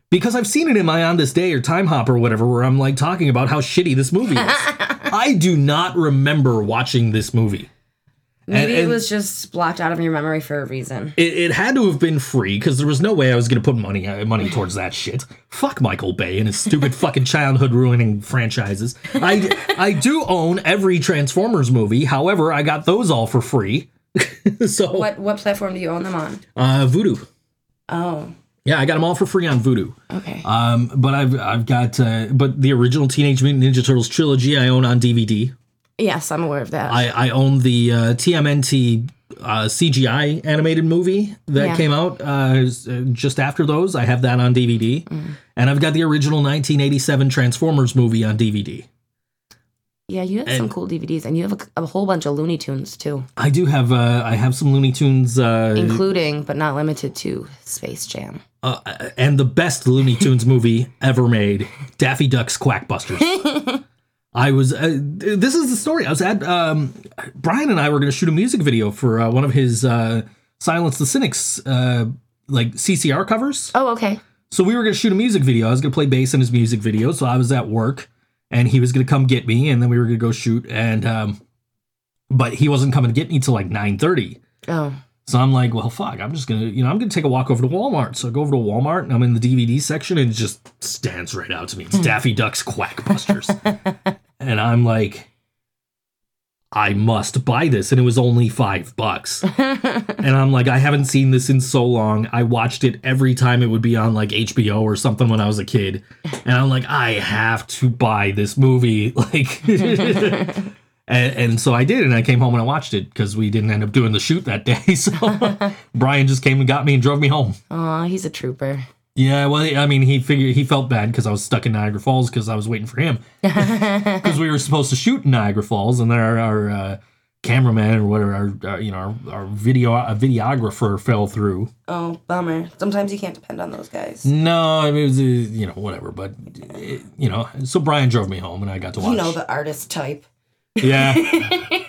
because I've seen it in my On This Day or Timehop or whatever, where I'm like talking about how shitty this movie is. I do not remember watching this movie. Maybe And- it was just blocked out of your memory for a reason. It, it had to have been free because there was no way I was going to put money uh, money towards that shit. Fuck Michael Bay and his stupid fucking childhood ruining franchises. I I do own every Transformers movie. However, I got those all for free. so What what platform do you own them on? uh, Vudu. Oh, Yeah, I got them all for free on Vudu. okay. Um, but I've I've got uh, but the original Teenage Mutant Ninja Turtles trilogy I own on DVD. Yes, I'm aware of that. I, I own the uh, TMNT uh, CGI animated movie that Yeah. came out uh, uh, just after those. I have that on DVD. Mm. And I've got the original 1987 Transformers movie on DVD. yeah, you have some cool DVDs, and you have a, a whole bunch of Looney Tunes too, I do have uh, I have some Looney Tunes uh, including but not limited to Space Jam. uh, and the best Looney Tunes movie ever made, Daffy Duck's Quackbusters. I was. Uh, this is the story. I was at. Um, Brian and I were going to shoot a music video for uh, one of his uh, Silence the Cynics uh, like CCR covers. Oh, okay. So we were going to shoot a music video. I was going to play bass in his music video. So I was at work, and he was going to come get me, and then we were going to go shoot. And um, but he wasn't coming to get me till like nine thirty. Oh, So I'm like, well, fuck. I'm just gonna, you know, I'm gonna take a walk over to Walmart. So I go over to Walmart, and I'm in the DVD section, and it just stands right out to me. It's Daffy Duck's Quackbusters, and I'm like, I must buy this. And it was only five bucks. and I'm like, I haven't seen this in so long. I watched it every time it would be on like HBO or something when I was a kid. And I'm like, I have to buy this movie. Like, and, and so I did. And I came home and I watched it because we didn't end up doing the shoot that day. So Brian just came and got me and drove me home. Aw, he's a trooper. Yeah, well, I mean, he figured he felt bad because I was stuck in Niagara Falls because I was waiting for him because we were supposed to shoot in Niagara Falls, and then our, our uh, cameraman or whatever, our, our you know, our, our video a videographer fell through. Oh, bummer. Sometimes you can't depend on those guys. No, I mean, it was uh, you know whatever, but uh, you know, so Brian drove me home, and I got to watch. You know the artist type. yeah.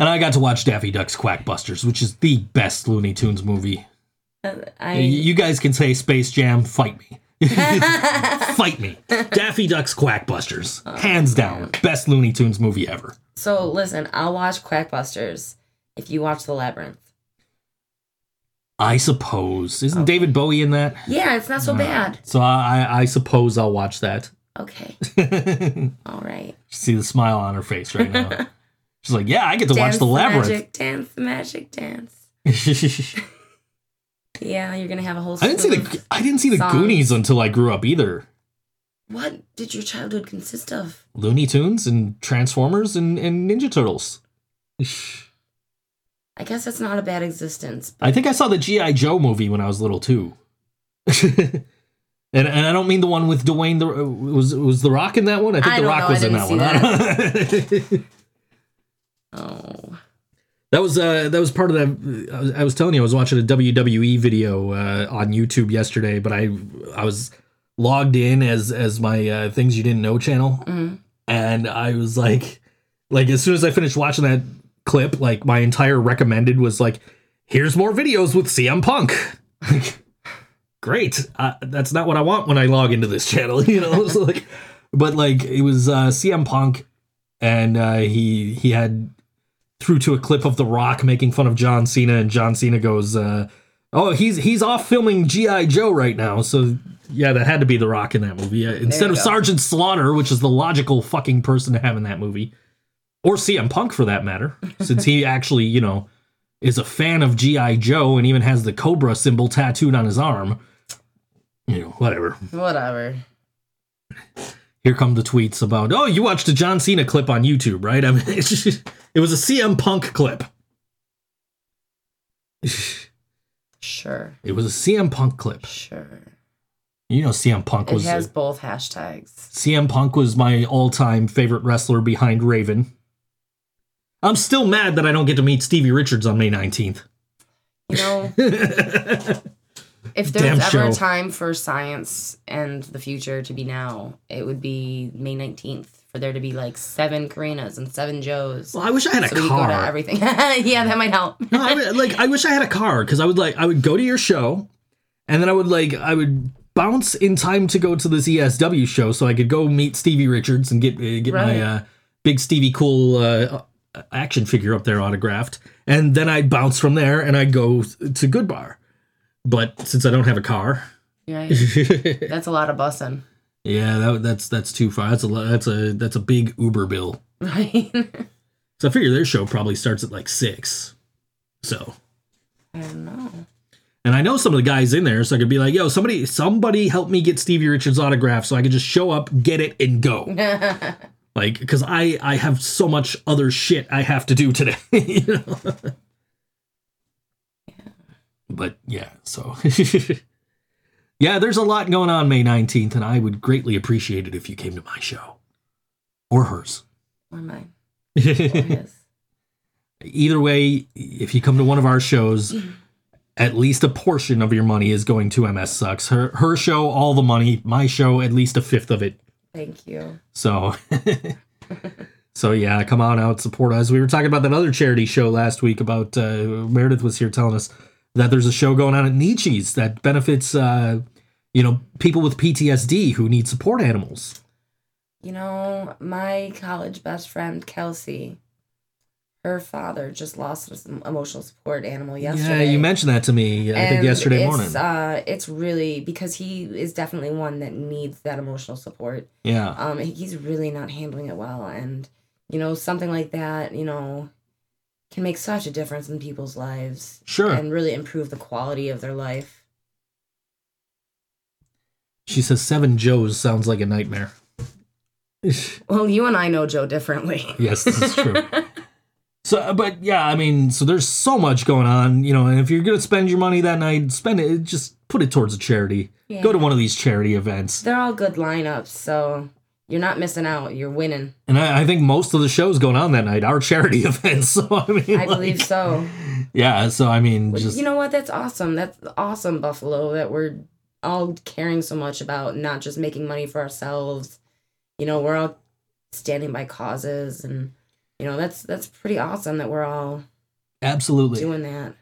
And I got to watch Daffy Duck's Quackbusters, which is the best Looney Tunes movie. I You guys can say Space Jam, fight me. fight me. Daffy Duck's Quackbusters. Hands down. Best Looney Tunes movie ever. so listen. I'll watch Quackbusters if you watch The Labyrinth. I suppose. Isn't David Bowie in that? Yeah, it's not so bad. So I, I, suppose I'll watch that. Okay, all right. See the smile on her face right now. She's like, yeah, I get to watch The Labyrinth. magic, dance the magic dance. Yeah, you're gonna have a whole. I didn't see the I didn't see the songs. Goonies until I grew up either. What did your childhood consist of? Looney Tunes and Transformers and, and Ninja Turtles. I guess that's not a bad existence. I think I saw the G.I. Joe movie when I was little too. and and I don't mean the one with Dwayne the uh, was was the Rock in that one? I think I the Rock know, was in that one. Oh, that was uh that was part of that I was, telling you I was watching a WWE video uh, on YouTube yesterday, but I I was logged in as as my uh, things you didn't know channel and I was like like as soon as I finished watching that clip, like my entire recommended was like here's more videos with CM Punk. Great. Uh, that's not what I want when I log into this channel, you know. so like, but like it was uh, CM Punk, and uh, he he had through to a clip of The Rock making fun of John Cena, and John Cena goes, uh, "Oh, he's he's off filming GI Joe right now." So yeah, that had to be The Rock in that movie uh, instead of go. Sergeant Slaughter, which is the logical fucking person to have in that movie, or CM Punk for that matter, since he actually you know is a fan of GI Joe and even has the Cobra symbol tattooed on his arm. You know, whatever. whatever. Here come the tweets about, oh, you watched a John Cena clip on YouTube, right? I mean, it's just, it was a CM Punk clip. Sure, It was a CM Punk clip. sure. You know, CM Punk It was has both hashtags. CM Punk was my all-time favorite wrestler behind Raven. I'm still mad that I don't get to meet Stevie Richards on May 19th. You know, if Damn there's ever show. a time for science and the future to be now, it would be May 19th for there to be like seven Corinas and seven Joes. Well, I wish I had a so we could go to car. everything. yeah, that might help. No, I would- like I wish I had a car because I would like I would go to your show, and then I would like I would bounce in time to go to this ESW show so I could go meet Stevie Richards and get uh, get Right. my uh, big Stevie Cool uh, action figure up there autographed, and then I'd bounce from there and I'd go to Goodbar. But since I don't have a car, Right. That's a lot of bussing. Yeah, that, that's that's too far. That's a that's a that's a big Uber bill. Right. So I figure their show probably starts at like six. So I don't know. And I know some of the guys in there, so I could be like, yo, somebody somebody help me get Stevie Richards autograph so I could just show up, get it, and go. like, because I I have so much other shit I have to do today. you know? But yeah, so Yeah, there's a lot going on May 19th, and I would greatly appreciate it if you came to my show. Or hers. Or mine. Or his. Either way, if you come to one of our shows, at least a portion of your money is going to MS Sucks. Her her show, all the money. My show, at least a fifth of it. Thank you. So, so yeah, come on out, support us. We were talking about that other charity show last week. About uh, Meredith was here telling us that there's a show going on at Nietzsche's that benefits, uh, you know, people with PTSD who need support animals. You know, my college best friend Kelsey, her father just lost an emotional support animal yesterday. Yeah, you mentioned that to me. I think yesterday it's, morning. Uh, it's really because he is definitely one that needs that emotional support. yeah. Um, he's really not handling it well, and You know, something like that, you know, can make such a difference in people's lives Sure. and really improve the quality of their life. She says seven Joes sounds like a nightmare. Well, you and I know Joe differently. yes, this is true. So, uh, but yeah, I mean, so there's so much going on, you know, and if you're gonna spend your money that night, spend it, just put it towards a charity. Go to one of these charity events. They're all good lineups, so you're not missing out. You're winning. And I, I think most of the shows going on that night are charity events. So I mean, I like, believe so. Yeah. So I mean, Which, just you know what? That's awesome. That's awesome, Buffalo, that we're all caring so much about not just making money for ourselves. You know, we're all standing by causes and you know, that's that's pretty awesome that we're all absolutely, doing that.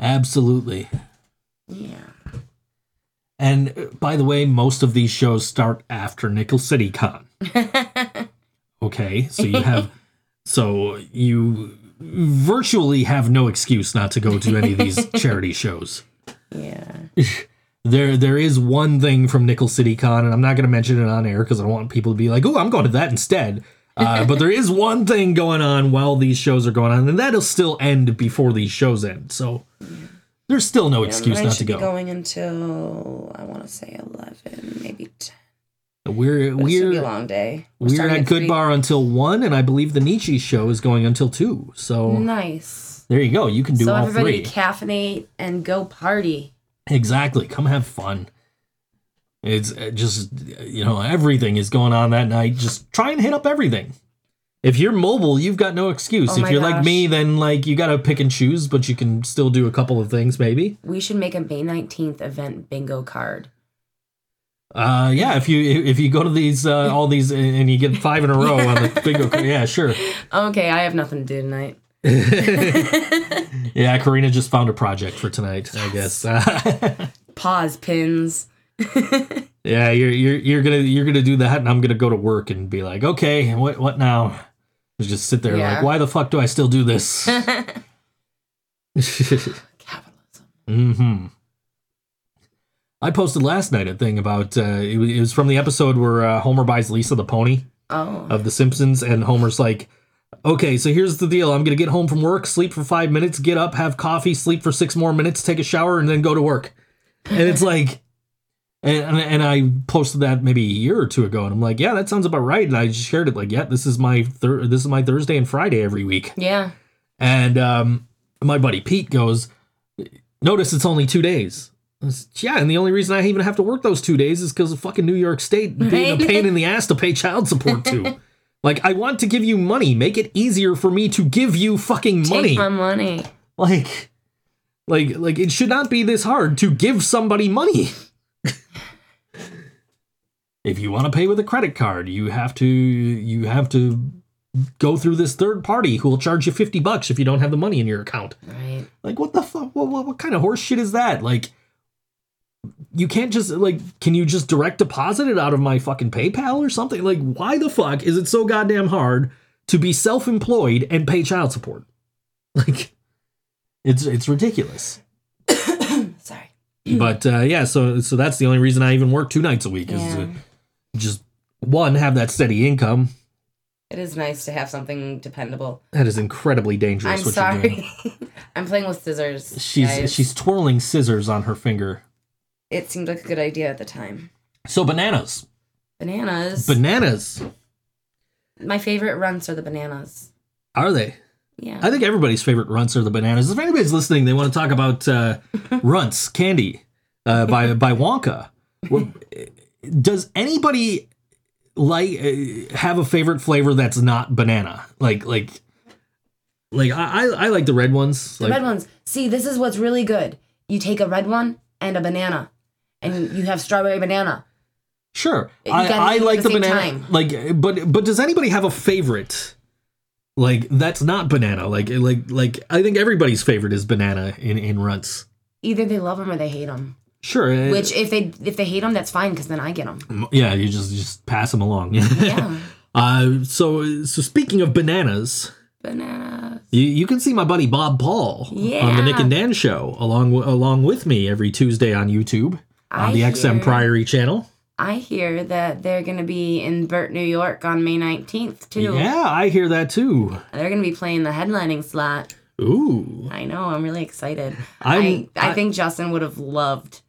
absolutely. Yeah. And uh, by the way, most of these shows start after Nickel City Con. Okay, so you have, so you virtually have no excuse not to go to any of these charity shows. Yeah. There, there is one thing from Nickel City Con, and I'm not going to mention it on air because I don't want people to be like, "Oh, I'm going to that instead." Uh, but there is one thing going on while these shows are going on, and that'll still end before these shows end. So there's still no excuse not to go. going until I want to say eleven, maybe. 10. We're But be a long day. we're starting at Good. Bar until one, and I believe the Nietzsche show is going until two. So Nice. there you go. You can do so all everybody three. caffeinate and go party. Exactly. Come have fun. It's uh, just, you know, everything is going on that night. Just try and hit up everything. If you're mobile, you've got no excuse. Oh if you're like me, then like you got to pick and choose, but you can still do a couple of things maybe. We should make a May nineteenth event bingo card. Uh, yeah, if you if you go to these uh, all these and you get five in a row on the bingo, card, yeah, sure. Okay, I have nothing to do tonight. Yeah, Corina just found a project for tonight. I guess. Pause pins. yeah, you're you're you're gonna you're gonna do that, and I'm gonna go to work and be like, okay, what what now? Just sit there Yeah. like, why the fuck do I still do this? Capitalism. hmm I posted last night a thing about uh, it, was, it was from the episode where uh, Homer buys Lisa the pony Oh. of The Simpsons, and Homer's like, "Okay, so here's the deal. I'm gonna get home from work, sleep for five minutes, get up, have coffee, sleep for six more minutes, take a shower, and then go to work." And it's like, and and, and I posted that maybe a year or two ago, and I'm like, "Yeah, that sounds about right." And I just shared it like, "Yeah, this is my thir- this is my Thursday and Friday every week." Yeah. And um, my buddy Pete goes, Notice it's only two days. Yeah, and the only reason I even have to work those two days is because of fucking New York State being a pain in the ass to pay child support to. like, I want to give you money. Make it easier for me to give you fucking money. Take my money. like, like, like it should not be this hard to give somebody money. If you want to pay with a credit card, you have to you have to go through this third party who will charge you 50 bucks if you don't have the money in your account. Right. Like what the fuck what, what, what kind of horse shit is that? Like you can't just like can you just direct deposit it out of my fucking PayPal or something? Like why the fuck is it so goddamn hard to be self-employed and pay child support? Like it's it's ridiculous. Sorry. but uh, yeah, so so that's the only reason I even work two nights a week is to just one have that steady income. It is nice to have something dependable. That is incredibly dangerous. I'm what you're doing. sorry. I'm playing with scissors. She's guys. she's twirling scissors on her finger. It seemed like a good idea at the time. So bananas, Bananas. bananas, My favorite runts are the bananas. are they? Yeah. I think everybody's favorite runts are the bananas. If anybody's listening, they want to talk about uh, runts candy uh, by by Wonka. Well, Does anybody like uh, have a favorite flavor that's not banana? Like like like I I, I like the red ones. the Like, red ones. See, this is what's really good. You take a red one and a banana, and you have strawberry banana. Sure, You I, I like the the banana. time. Like, but but does anybody have a favorite? Like that's not banana. Like like like I think everybody's favorite is banana in in runts. Either they love them or they hate them. Sure. uh, Which, if they if they hate them, that's fine because then I get them. yeah, you just just pass them along. Yeah, uh, so so speaking of bananas, bananas. you, you can see my buddy Bob Paul on the Nick and Dan show along along with me every Tuesday on YouTube on I the XM Priory channel. I hear that they're going to be in Burt, New York on May 19th, too. Yeah, I hear that too. They're going to be playing the headlining slot. Ooh. I know. I'm really excited. I'm- I, I- think Justin would have loved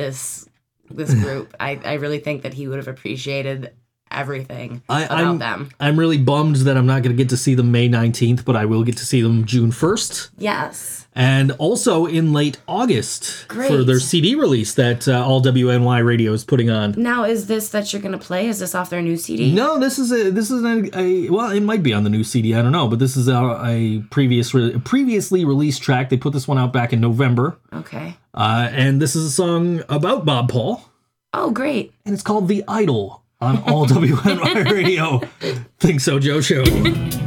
this this group. I, I really think that he would have appreciated everything I, about I'm, them. I'm really bummed that I'm not going to get to see them May 19th, but I will get to see them June 1st. Yes. And also in late August for their CD release that uh, All WNY Radio is putting on. Now, is this that you're going to play? Is this off their new CD? No, this is a this is a, a well, it might be on the new CD. I don't know, but this is a, a previous re- previously released track. They put this one out back in November, Okay. uh, and this is a song about Bob Paul, Oh, great. and it's called "The Idol" on All WNY Radio. ThinkSoJoE Show.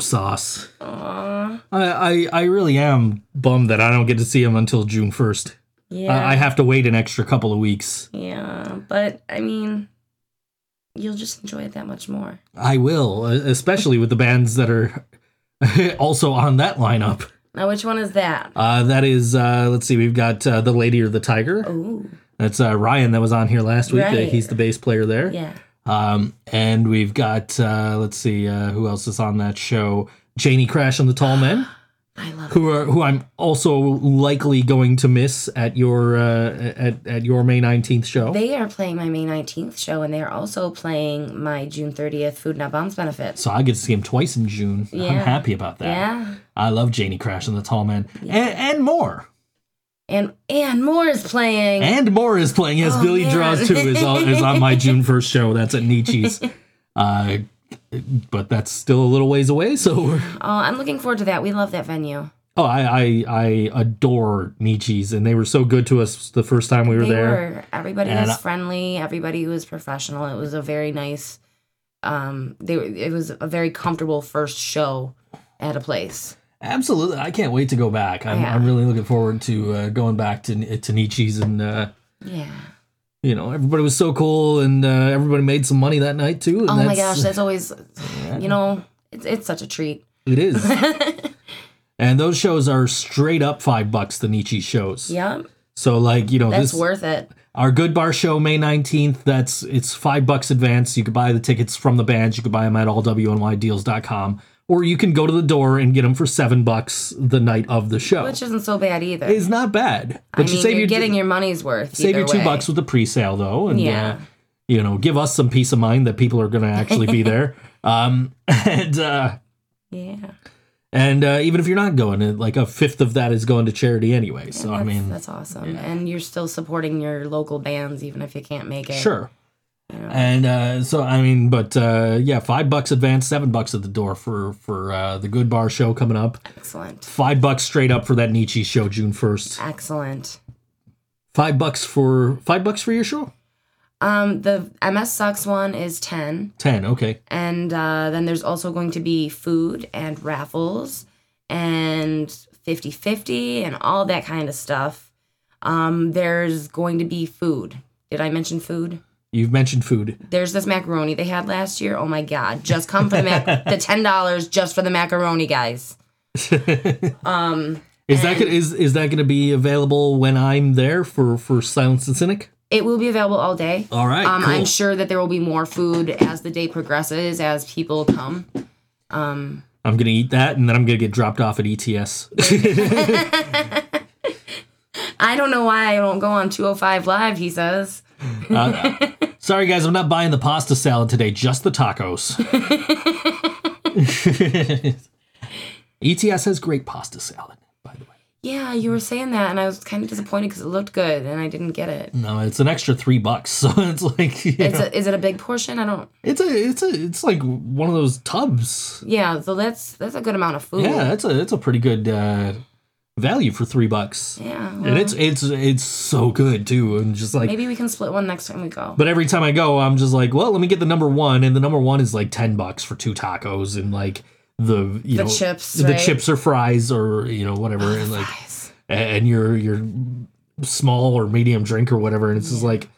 Sauce. I, I I really am bummed that I don't get to see him until June first. Yeah. I, I have to wait an extra couple of weeks. yeah. But I mean, you'll just enjoy it that much more. I will, uh, especially with the bands that are also on that lineup. Now, which one is that? Uh, that is, uh, let's see, we've got uh, the Lady or the Tiger. Ooh. That's uh, Ryan that was on here last week. Uh, Right. he's the bass player there. Yeah. Um, and we've got, uh, let's see, uh, who else is on that show? Janie Crash and the Tall Men, I love who are who I'm also likely going to miss at your uh, at at your May 19th show. They are playing my May 19th show, and they are also playing my June 30th Food Not Bombs benefit. so I get to see him twice in June. I'm happy about that. Yeah. I love Janie Crash and the Tall Men, and, and more. And and more is playing. And more is playing. Yes, Oh, Billy man. Draws too is on, is on my June first show. That's at Nietzsche's. Uh, but that's still a little ways away. So, oh, I'm looking forward to that. We love that venue. oh, I, I I adore Nietzsche's, and they were so good to us the first time we were they there. were. Everybody And was friendly. Everybody was professional. It was a very nice. Um, they were- it was a very comfortable first show at a place. Absolutely, I can't wait to go back. I'm, Yeah. I'm really looking forward to uh, going back to to Nietzsche's, and uh, Yeah. you know, everybody was so cool, and uh, everybody made some money that night too. and Oh my gosh, that's always, you know, it's it's such a treat. it is. and those shows are straight up five bucks. The Nietzsche shows. Yep, So like you know that's this worth it. our Goodbar show May nineteenth. That's it's five bucks advance. You could buy the tickets from the bands. You could buy them at allwnydeals.com, or you can go to the door and get them for seven bucks the night of the show. Which isn't so bad either. It's not bad, but I you mean, save you're your getting your money's worth. save your two way. bucks with the pre-sale though, and Yeah. uh, you know give us some peace of mind that people are going to actually be there. Um, and uh, Yeah. and uh, even if you're not going, uh, like a fifth of that is going to charity anyway. So I mean, that's awesome, and you're still supporting your local bands even if you can't make it. Sure. Know. And uh, so I mean, but uh, yeah, five bucks advance, seven bucks at the door for for uh, the Goodbar show coming up. Excellent. Five bucks straight up for that Nietzsche show June first. Excellent. Five bucks for five bucks for your show. Um, the MS Sucks one is ten. Ten, okay. and uh, then there's also going to be food and raffles and 50-50 and all that kind of stuff. Um, there's going to be food. Did I mention food? You've mentioned food. There's this macaroni they had last year. Oh my god! Just come for the mac- the ten dollars just for the macaroni, guys. Um, Is that gonna, is is that going to be available when I'm there for for Silence and Cynic? it will be available all day. All right, Um, cool. I'm sure that there will be more food as the day progresses, as people come. Um, I'm gonna eat that, and then I'm gonna get dropped off at ETS. I don't know why I don't go on 205 Live. He says. Sorry, guys, I'm not buying the pasta salad today. Just the tacos. ETS has great pasta salad, by the way. Yeah, you were saying that, and I was kind of disappointed because it looked good, and I didn't get it. No, it's an extra three bucks. So it's like you It's know, a, is it a big portion? I don't. it's a it's a it's like one of those tubs. Yeah, so that's that's a good amount of food. Yeah, it's a it's a pretty good uh, value for three bucks. Yeah, and it's it's it's so good too, and just like. maybe we can split one next time we go. But every time I go, I'm just like, well, let me get the number one, and the number one is like ten bucks for two tacos, and like the you know The know chips, the right? chips or fries or you know whatever, oh, and like Fries. and your your small or medium drink or whatever, and it's just like,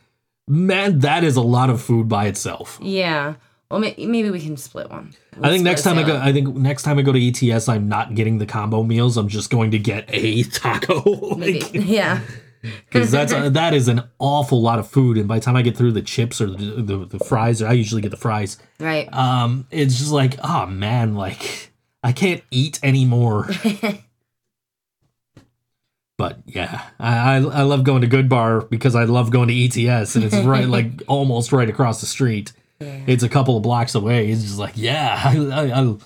man, that is a lot of food by itself. Yeah. Well, may- maybe we can split one. I think next time I a go. I think next time I go to ETS, I'm not getting the combo meals. I'm just going to get a taco. Maybe. like, yeah. because that's that is an awful lot of food, and by the time I get through the chips or the, the, the fries, I usually get the fries. Right. Um, it's just like, oh man, like I can't eat anymore. but yeah, I, I I love going to Goodbar because I love going to ETS, and it's right like almost right across the street. It's a couple of blocks away. It's just like, yeah, I I, I,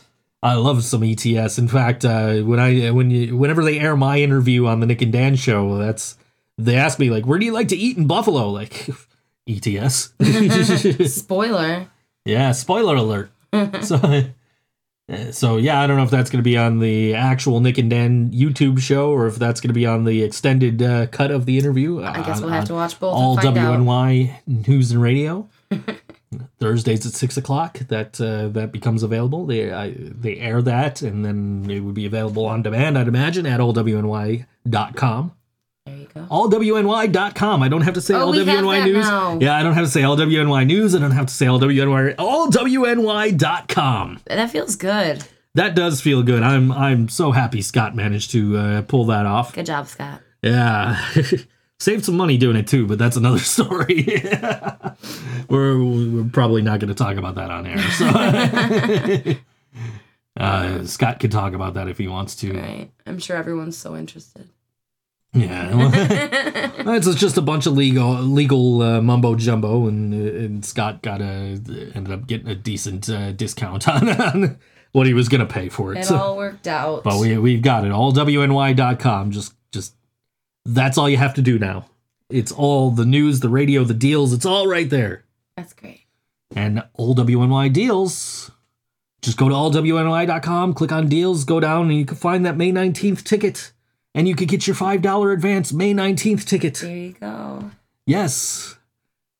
I love some ETS. In fact, uh, when I when you whenever they air my interview on the Nick and Dan show, that's they ask me like, where do you like to eat in Buffalo? Like, ETS. Spoiler. Yeah, spoiler alert. so, uh, so yeah, I don't know if that's going to be on the actual Nick and Dan YouTube show or if that's going to be on the extended uh, cut of the interview. I guess we'll have to watch both all find out. WNY News and Radio. Thursdays at six o'clock. That uh, that becomes available. They I, they air that, and then it would be available on demand. I'd imagine at allwny.com There you go. allwny.com. I don't have to say Oh, allwny news. now. Yeah, I don't have to say allwny news. I don't have to say allwny allwny.com. That feels good. That does feel good. I'm I'm so happy Scott managed to uh, pull that off. Good job, Scott. Yeah. Saved some money doing it too, but that's another story. we're we're probably not going to talk about that on air. So uh, Scott can talk about that if he wants to. Right. I'm sure everyone's so interested. Yeah, well, it's just a bunch of legal legal uh, mumbo jumbo, and, and Scott got a ended up getting a decent uh, discount on, on what he was gonna pay for it. It So- all worked out. but we we've got it all wny.com. Just just that's all you have to do now. It's all the news, the radio, the deals. It's all right there. That's great. And all WNY deals. Just go to allwny.com, click on deals, go down, and you can find that May 19th ticket. And you could get your $5 advance May 19th ticket. There you go. Yes.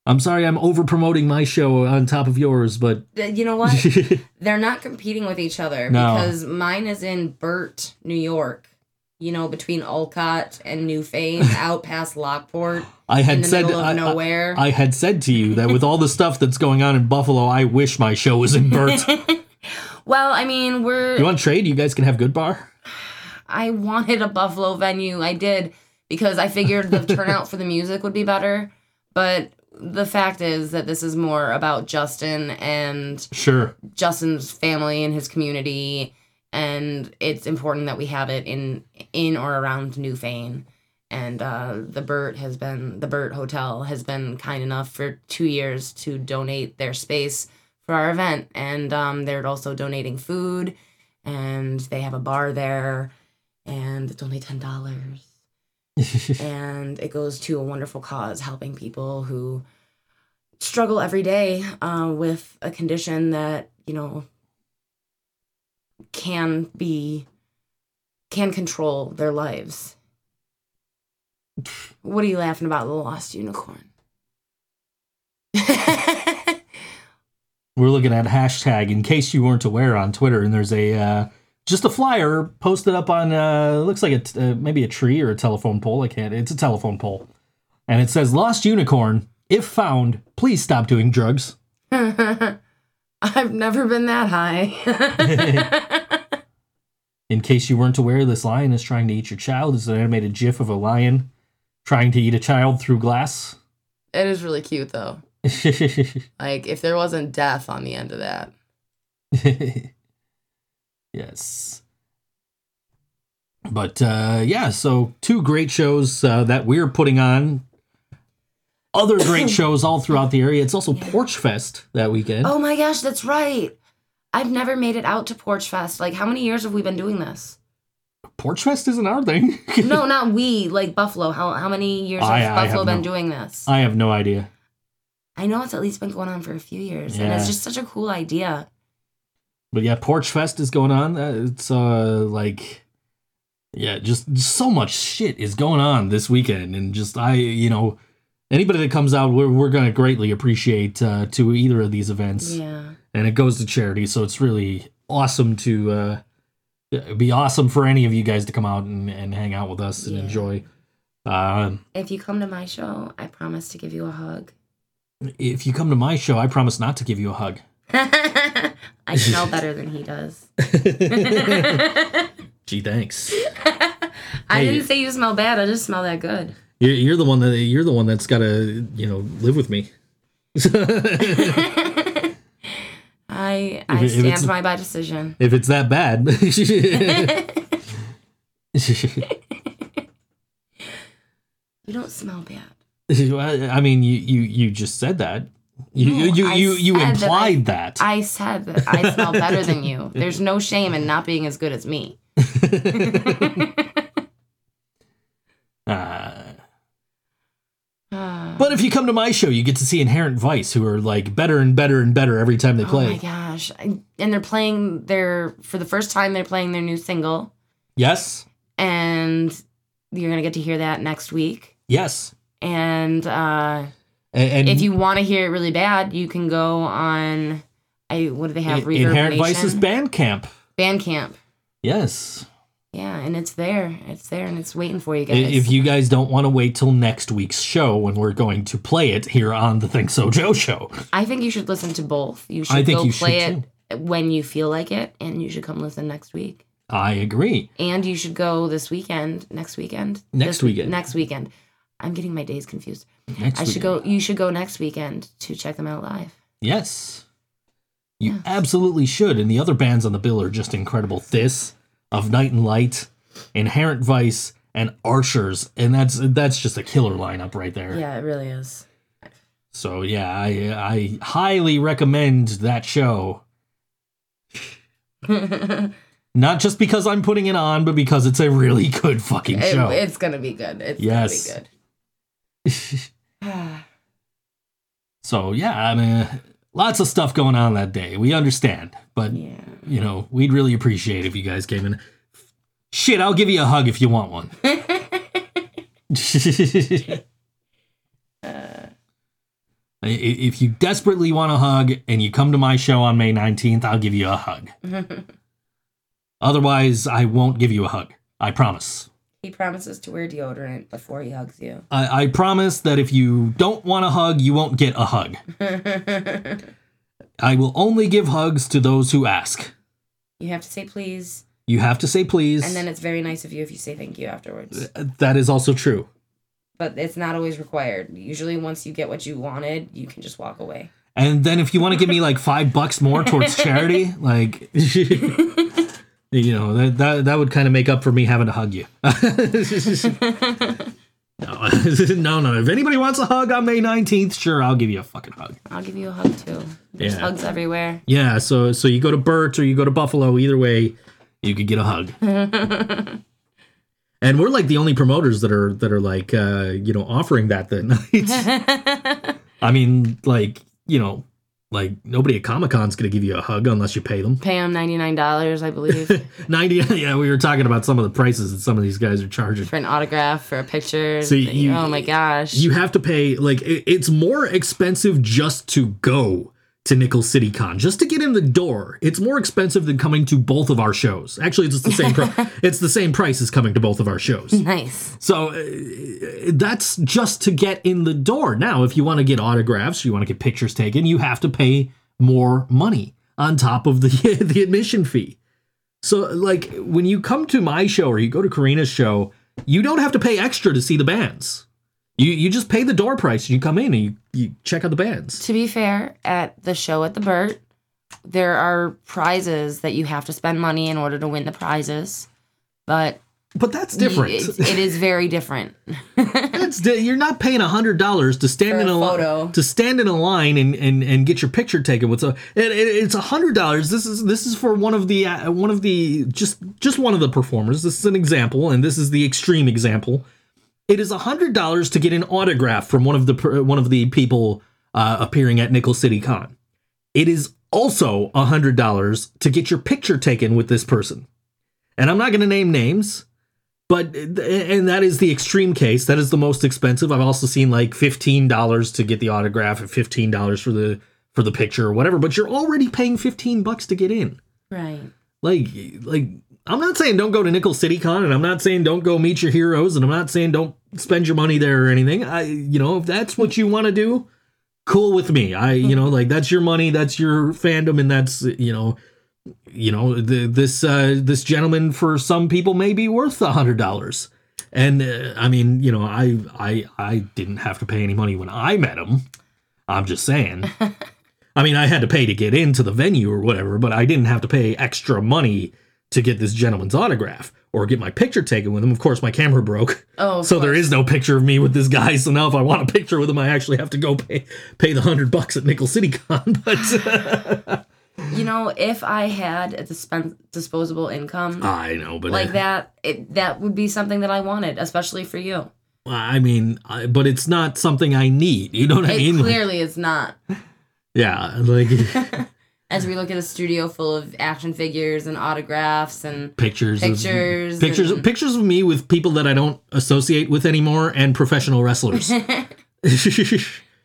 I'm sorry I'm over promoting my show on top of yours, but Uh, You know what? They're not competing with each other No. because mine is in Burt, New York. You know, between Olcott and Newfane, out past Lockport, I had said I, I- nowhere. I had said to you that with all the stuff that's going on in Buffalo, I wish my show was in Burt. well, I mean, we're. you want trade? You guys can have Goodbar. I wanted a Buffalo venue. I did because I figured the turnout for the music would be better. But the fact is that this is more about Justin and Sure. Justin's family and his community, and it's important that we have it in in or around Newfane. And uh, the Burt has been the Burt Hotel has been kind enough for two years to donate their space for our event, and um, they're also donating food, and they have a bar there, and it's only ten dollars, and it goes to a wonderful cause, helping people who struggle every day uh, with a condition that you know can be can control their lives. What are you laughing about, the lost unicorn? We're looking at a hashtag in case you weren't aware on Twitter, and there's a uh, just a flyer posted up on uh, looks like a t- uh, maybe a tree or a telephone pole. I can't. It's a telephone pole, and it says "Lost unicorn. If found, please stop doing drugs." I've never been that high. In case you weren't aware, this lion is trying to eat your child. It's an animated GIF of a lion trying to eat a child through glass. it is really cute though. Like if there wasn't death on the end of that. yes. But uh, yeah, so two great shows uh, that we're putting on. Other great shows all throughout the area. It's also Porch Fest that weekend. Oh my gosh, that's right. I've never made it out to Porch Fest. Like how many years have we been doing this? Porch Fest isn't our thing. no, not we. Like Buffalo. How how many years I- has I Buffalo been no- doing this? I have no idea. I know it's at least been going on for a few years, and it's just such a cool idea. But yeah, Porch Fest is going on. Uh, It's uh like yeah, just so much shit is going on this weekend and just I, you know, anybody that comes out we're we're going to greatly appreciate uh to either of these events. Yeah. And it goes to charity, so it's really awesome to uh be awesome for any of you guys to come out and, and hang out with us and Yeah. enjoy. Um If you come to my show, I promise to give you a hug. if you come to my show, I promise not to give you a hug. I smell better than he does. Gee, thanks. I Hey. didn't say you smell bad. I just smell that good. You're, you're the one that you're the one that's got to you know live with me. I If I if stand it's- by my decision. if it's that bad. You don't smell bad. I mean, you you you just said that. You No, you I you, you said that I- implied that. I said that I smell better than you. There's no shame in not being as good as me. Uh, but if you come to my show, you get to see Inherent Vice, who are like better and better and better every time they play. Oh my gosh. I- And they're playing their for the first time they're playing their new single yes, and you're going to get to hear that next week. yes. And uh And, and if you want to hear it really bad, you can go on I what do they have? Inherent Reverberation? Vice's Bandcamp. Bandcamp. Yes. Yeah, and it's there. It's there and it's waiting for you guys. If you guys don't want to wait till next week's show when we're going to play it here on the ThinkSoJoE show, I think you should listen to both. You should I think go you should play it when you feel like it, and you should come listen next week. I agree. And you should go this weekend, next weekend, Next This weekend. next weekend. I'm getting my days confused. Next I should go. You should go next weekend to check them out live. Yes. You absolutely should. And the other bands on the bill are just incredible. This, Of Night and Light, Inherent Vice, and Archers. And that's that's just a killer lineup right there. Yeah, it really is. So yeah, I I highly recommend that show. Not just because I'm putting it on, but because it's a really good fucking It- show. it's gonna be good. It's Yes. gonna be good. so yeah, I mean, lots of stuff going on that day. We understand, but yeah. You know, we'd really appreciate if you guys came in. Shit, I'll give you a hug if you want one. I- if you desperately want a hug and you come to my show on May 19th, I'll give you a hug. Otherwise, I won't give you a hug. I promise. He promises to wear deodorant before he hugs you. I, I promise that if you don't want a hug, you won't get a hug. I will only give hugs to those who ask. You have to say please, You have to say please. and then it's very nice of you if you say thank you afterwards. Uh, that is also true. But it's not always required. Usually, once you get what you wanted, you can just walk away. And then if you want to give me like five bucks more towards charity, like you know, that that, that would kind of make up for me having to hug you. no, no, no. If anybody wants a hug on May 19th, sure, I'll give you a fucking hug. I'll give you a hug too. There's Yeah. hugs everywhere. Yeah, so so you go to Burt or you go to Buffalo, either way, you could get a hug. and we're like the only promoters that are that are like uh, you know, offering that that night. I mean, like, you know, like nobody at Comic Con's gonna give you a hug unless you pay them. Pay them ninety nine dollars, I believe, Ninety yeah, we were talking about some of the prices that some of these guys are charging. for an autograph, for a picture. See, you- oh my gosh. You have to pay like it, it's more expensive just to go to Nickel City Con, just to get in the door. It's more expensive than coming to both of our shows. Actually, it's the same. Pri- it's the same price as coming to both of our shows. nice. So uh, that's just to get in the door. Now, if you want to get autographs, you want to get pictures taken, you have to pay more money on top of the the admission fee. So, like when you come to my show or you go to Corina's show, you don't have to pay extra to see the bands. You you just pay the door price and you come in and you, you check out the bands. To be fair, at the show at the Burt, there are prizes that you have to spend money in order to win the prizes. But But that's different. It, it is very different. that's di- you're not paying a hundred dollars to stand in a a li- to stand in a line and, and, and get your picture taken with a it, it, it's a hundred dollars. This is this is for one of the uh, one of the just just one of the performers. This is an example, and this is the extreme example. It is a hundred dollars to get an autograph from one of the one of the people uh, appearing at Nickel City Con. It is also a hundred dollars to get your picture taken with this person. And I'm not going to name names, but and that is the extreme case. That is the most expensive. I've also seen like fifteen dollars to get the autograph and fifteen dollars for the for the picture or whatever. But you're already paying fifteen bucks to get in. Right. Like like I'm not saying don't go to Nickel City Con, and I'm not saying don't go meet your heroes, and I'm not saying don't spend your money there or anything. I you know if that's what you want to do, cool with me. I you know like that's your money, that's your fandom, and that's you know you know the, this uh, this gentleman for some people may be worth a hundred dollars. And uh, I mean, you know, I I I didn't have to pay any money when I met him. I'm just saying. I mean, I had to pay to get into the venue or whatever, but I didn't have to pay extra money to get this gentleman's autograph or get my picture taken with him. Of course, my camera broke. Oh, so there course. is no picture of me with this guy. So now if I want a picture with him, I actually have to go pay pay the hundred bucks at Nickel City Con. But You know, if I had a dispen- disposable income I know, but like that, it, that would be something that I wanted, especially for you. I mean, I, but it's not something I need. You know what I It mean? Like, clearly is not. yeah, like As we look at a studio full of action figures and autographs and pictures, Pictures of, pictures, and- pictures of me with people that I don't associate with anymore, and professional wrestlers.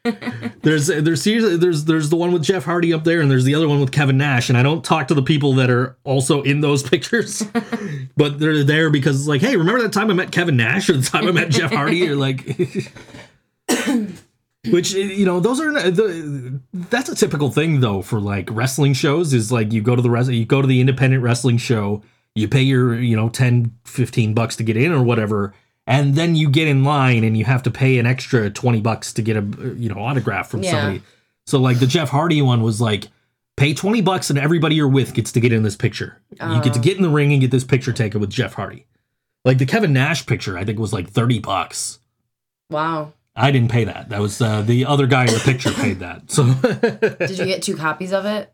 there's there's there's there's the one with Jeff Hardy up there, and there's the other one with Kevin Nash, and I don't talk to the people that are also in those pictures, but they're there because it's like, hey, remember that time I met Kevin Nash, or the time I met Jeff Hardy, or like. Which eh, you know, those are the that's a typical thing though for like wrestling shows is like you go to the res- you go to the independent wrestling show, you pay your, you know, 10 15 bucks to get in or whatever, and then you get in line and you have to pay an extra 20 bucks to get a you know, autograph from Yeah. somebody. So like the Jeff Hardy one was like pay 20 bucks and everybody you're with gets to get in this picture. You get to oh. get in the ring and get this picture taken with Jeff Hardy. Like the Kevin Nash picture I think was like 30 bucks. wow. I didn't pay that. That was uh, the other guy in the picture paid that. So, Did you get two copies of it?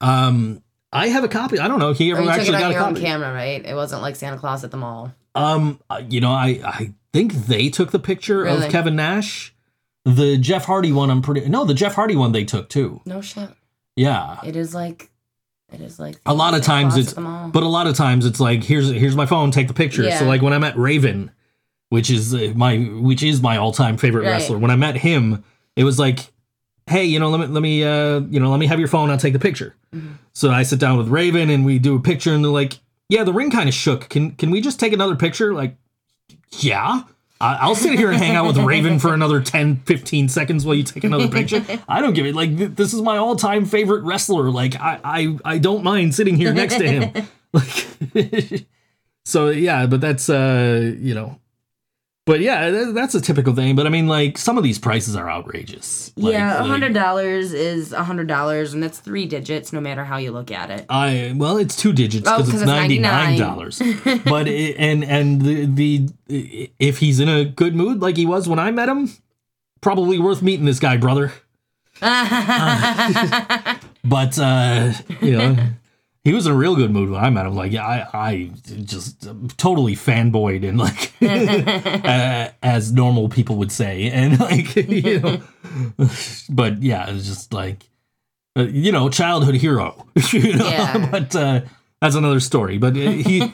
um, I have a copy. I don't know. He ever you took actually it on got a your own camera, right? It wasn't like Santa Claus at the mall. Um, uh, you know, I I think they took the picture Really? of Kevin Nash. The Jeff Hardy one, I'm pretty. No, the Jeff Hardy one they took too. No shit. Yeah. It is like, it is like A lot of Santa times Claus it's, at the mall. but a lot of times it's like here's here's my phone, take the picture. Yeah. So like when I met Raven, which is uh, my which is my all time favorite Right. wrestler. When I met him, it was like, hey, you know, let me let me uh you know let me have your phone. I'll take the picture. Mm-hmm. So I sit down with Raven and we do a picture, and they're like, yeah, the ring kind of shook. Can can we just take another picture? Like, yeah. I'll sit here and hang out with Raven for another 10, 15 seconds while you take another picture. I don't give it. Like, th- this is my all time favorite wrestler. Like, I, I, I don't mind sitting here next to him. Like, so yeah, but that's, uh, you know, but yeah, that's a typical thing. But I mean, like, some of these prices are outrageous. Like- yeah, a hundred dollars is a hundred dollars, and that's three digits, no matter how you look at it. I well, it's two digits Oh, it's it's ninety nine dollars. but it, and and the the if he's in a good mood like he was when I met him, probably worth meeting this guy, brother. But uh, you know, he was in a real good mood when I met him. Like I I just totally fanboyed and like uh, as normal people would say, and like you know, but yeah, it's just like uh, you know, childhood hero. you know, Yeah. but uh, that's another story. But uh, he.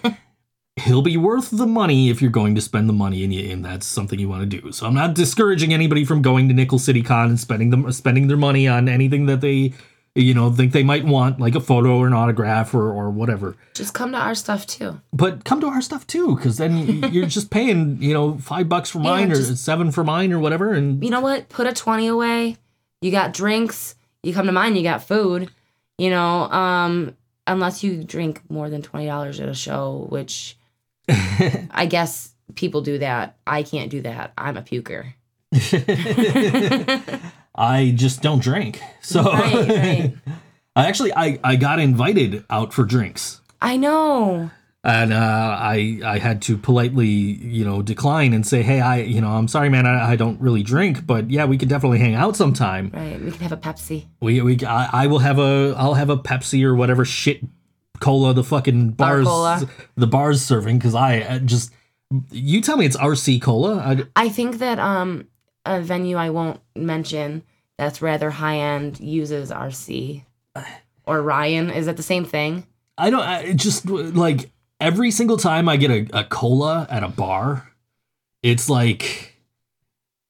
He'll be worth the money if you're going to spend the money, and, you, and that's something you want to do. So I'm not discouraging anybody from going to Nickel City Con and spending them spending their money on anything that they, you know, think they might want, like a photo or an autograph or or whatever. Just come to our stuff too. But come to our stuff too, because then you're just paying, you know, five bucks for mine or just- seven for mine or whatever, and You know what? Put a twenty away. You got drinks. You come to mine. You got food. You know, um, unless you drink more than twenty dollars at a show, which I guess people do that. I can't do that. I'm a puker. I just don't drink. So Right, right. I actually I I got invited out for drinks. I know. and uh, I I had to politely you know decline and say, hey, I you know I'm sorry, man, I, I don't really drink, but yeah, we could definitely hang out sometime. Right. We can have a Pepsi. We we I, I will have a I'll have a Pepsi or whatever shit cola the fucking bars cola. the bars serving because I uh, just you tell me it's RC cola. I, I think that um a venue I won't mention that's rather high end uses RC or Ryan. Is it the same thing? I don't I it just like every single time I get a, a cola at a bar, it's like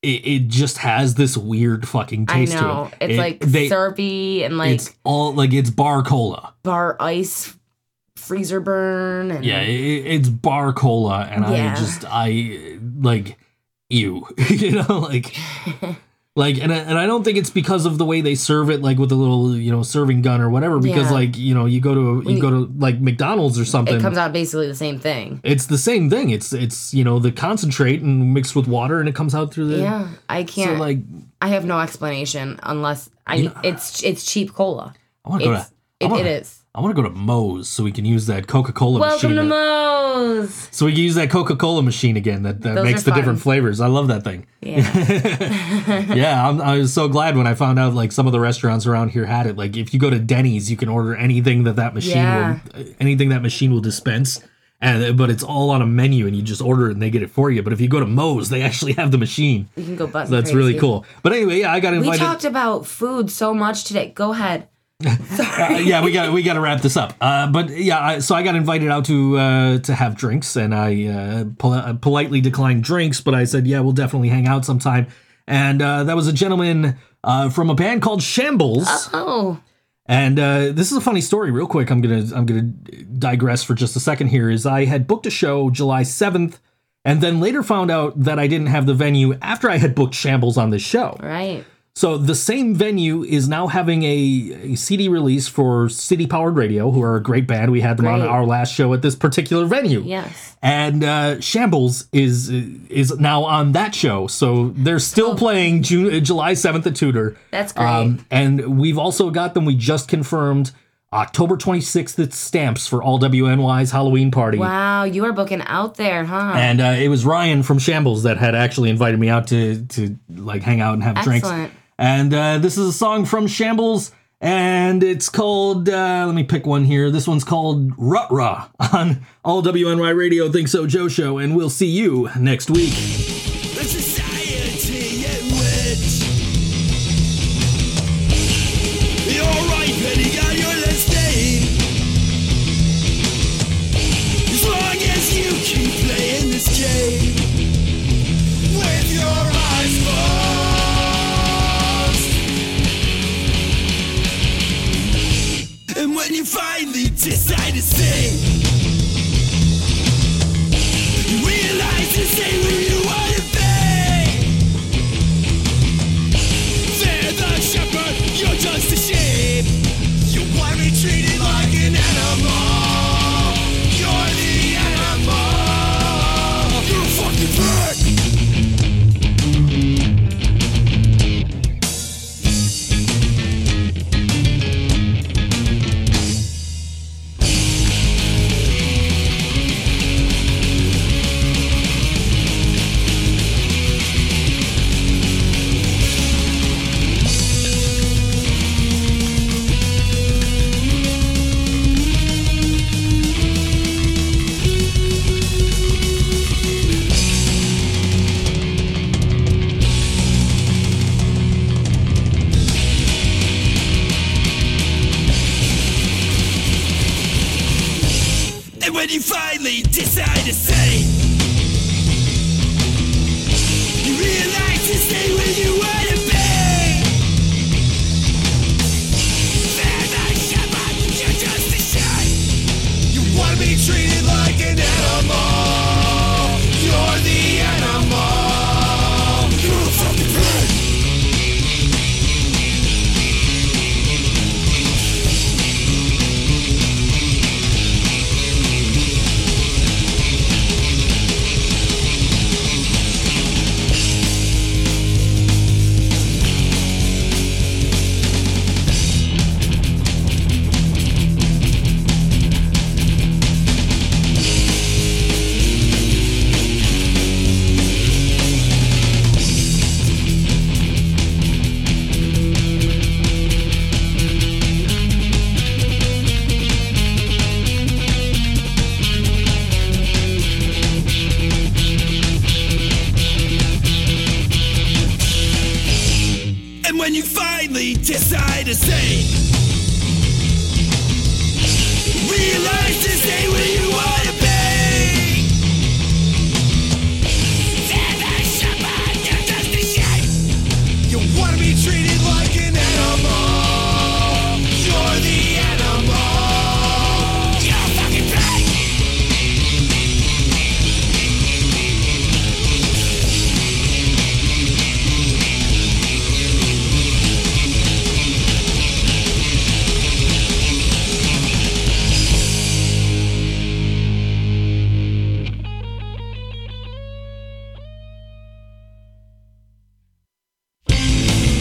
it, it just has this weird fucking taste I know. to it. It's It- like they, syrupy and like it's all like it's bar cola. bar ice freezer burn and Yeah, it, it's bar cola, and Yeah. I just I like you, you know, like like, and I, and I don't think it's because of the way they serve it, like with a little you know serving gun or whatever. Because Yeah. like you know you go to you you- go to like McDonald's or something. it comes out basically the same thing. it's the same thing. It's it's you know the concentrate and mixed with water, and it comes out through the. Yeah. I can't like, I have no explanation unless I it's it's cheap cola. I want to go to. it, wanna, it is. I want to go to Moe's so we can use that Coca Cola machine. Welcome to Moe's. so we can use that Coca Cola machine again. That that Those makes the fun. different flavors. I love that thing. Yeah. yeah, I'm, I was so glad when I found out like some of the restaurants around here had it. Like if you go to Denny's, you can order anything that that machine Yeah. will, anything that machine will dispense. And uh, but it's all on a menu, and you just order it, and they get it for you. But if you go to Moe's, they actually have the machine. you can go. That's really cool. But anyway, yeah, I got invited. We talked about food so much today. Go ahead. Uh, yeah, we got we got to wrap this up. Uh, but yeah, I, so I got invited out to uh, to have drinks, and I uh, pol- uh, politely declined drinks, but I said, yeah, we'll definitely hang out sometime. And uh, that was a gentleman uh, from a band called Shambles. Oh, And uh, this is a funny story. Real quick, I'm gonna I'm gonna digress for just a second here. Is I had booked a show July 7th, and then later found out that I didn't have the venue after I had booked Shambles on this show. right. So the same venue is now having a, a CD release for City Powered Radio, who are a great band. We had them on our last show at this particular venue. Yes. And uh, Shambles is is now on that show, so they're still playing June, uh, July seventh at Tudor. Oh. That's great. and we've also got them. We just confirmed October twenty sixth at Stamps for all WNY's Halloween party. Wow, you are booking out there, huh? And uh, it was Ryan from Shambles that had actually invited me out to to like hang out and have drinks. And uh, this is a song from Shambles, and it's called. Uh, let me pick one here. This one's called Rut Rah on All WNY Radio ThinkSoJoE Show, and we'll see you next week.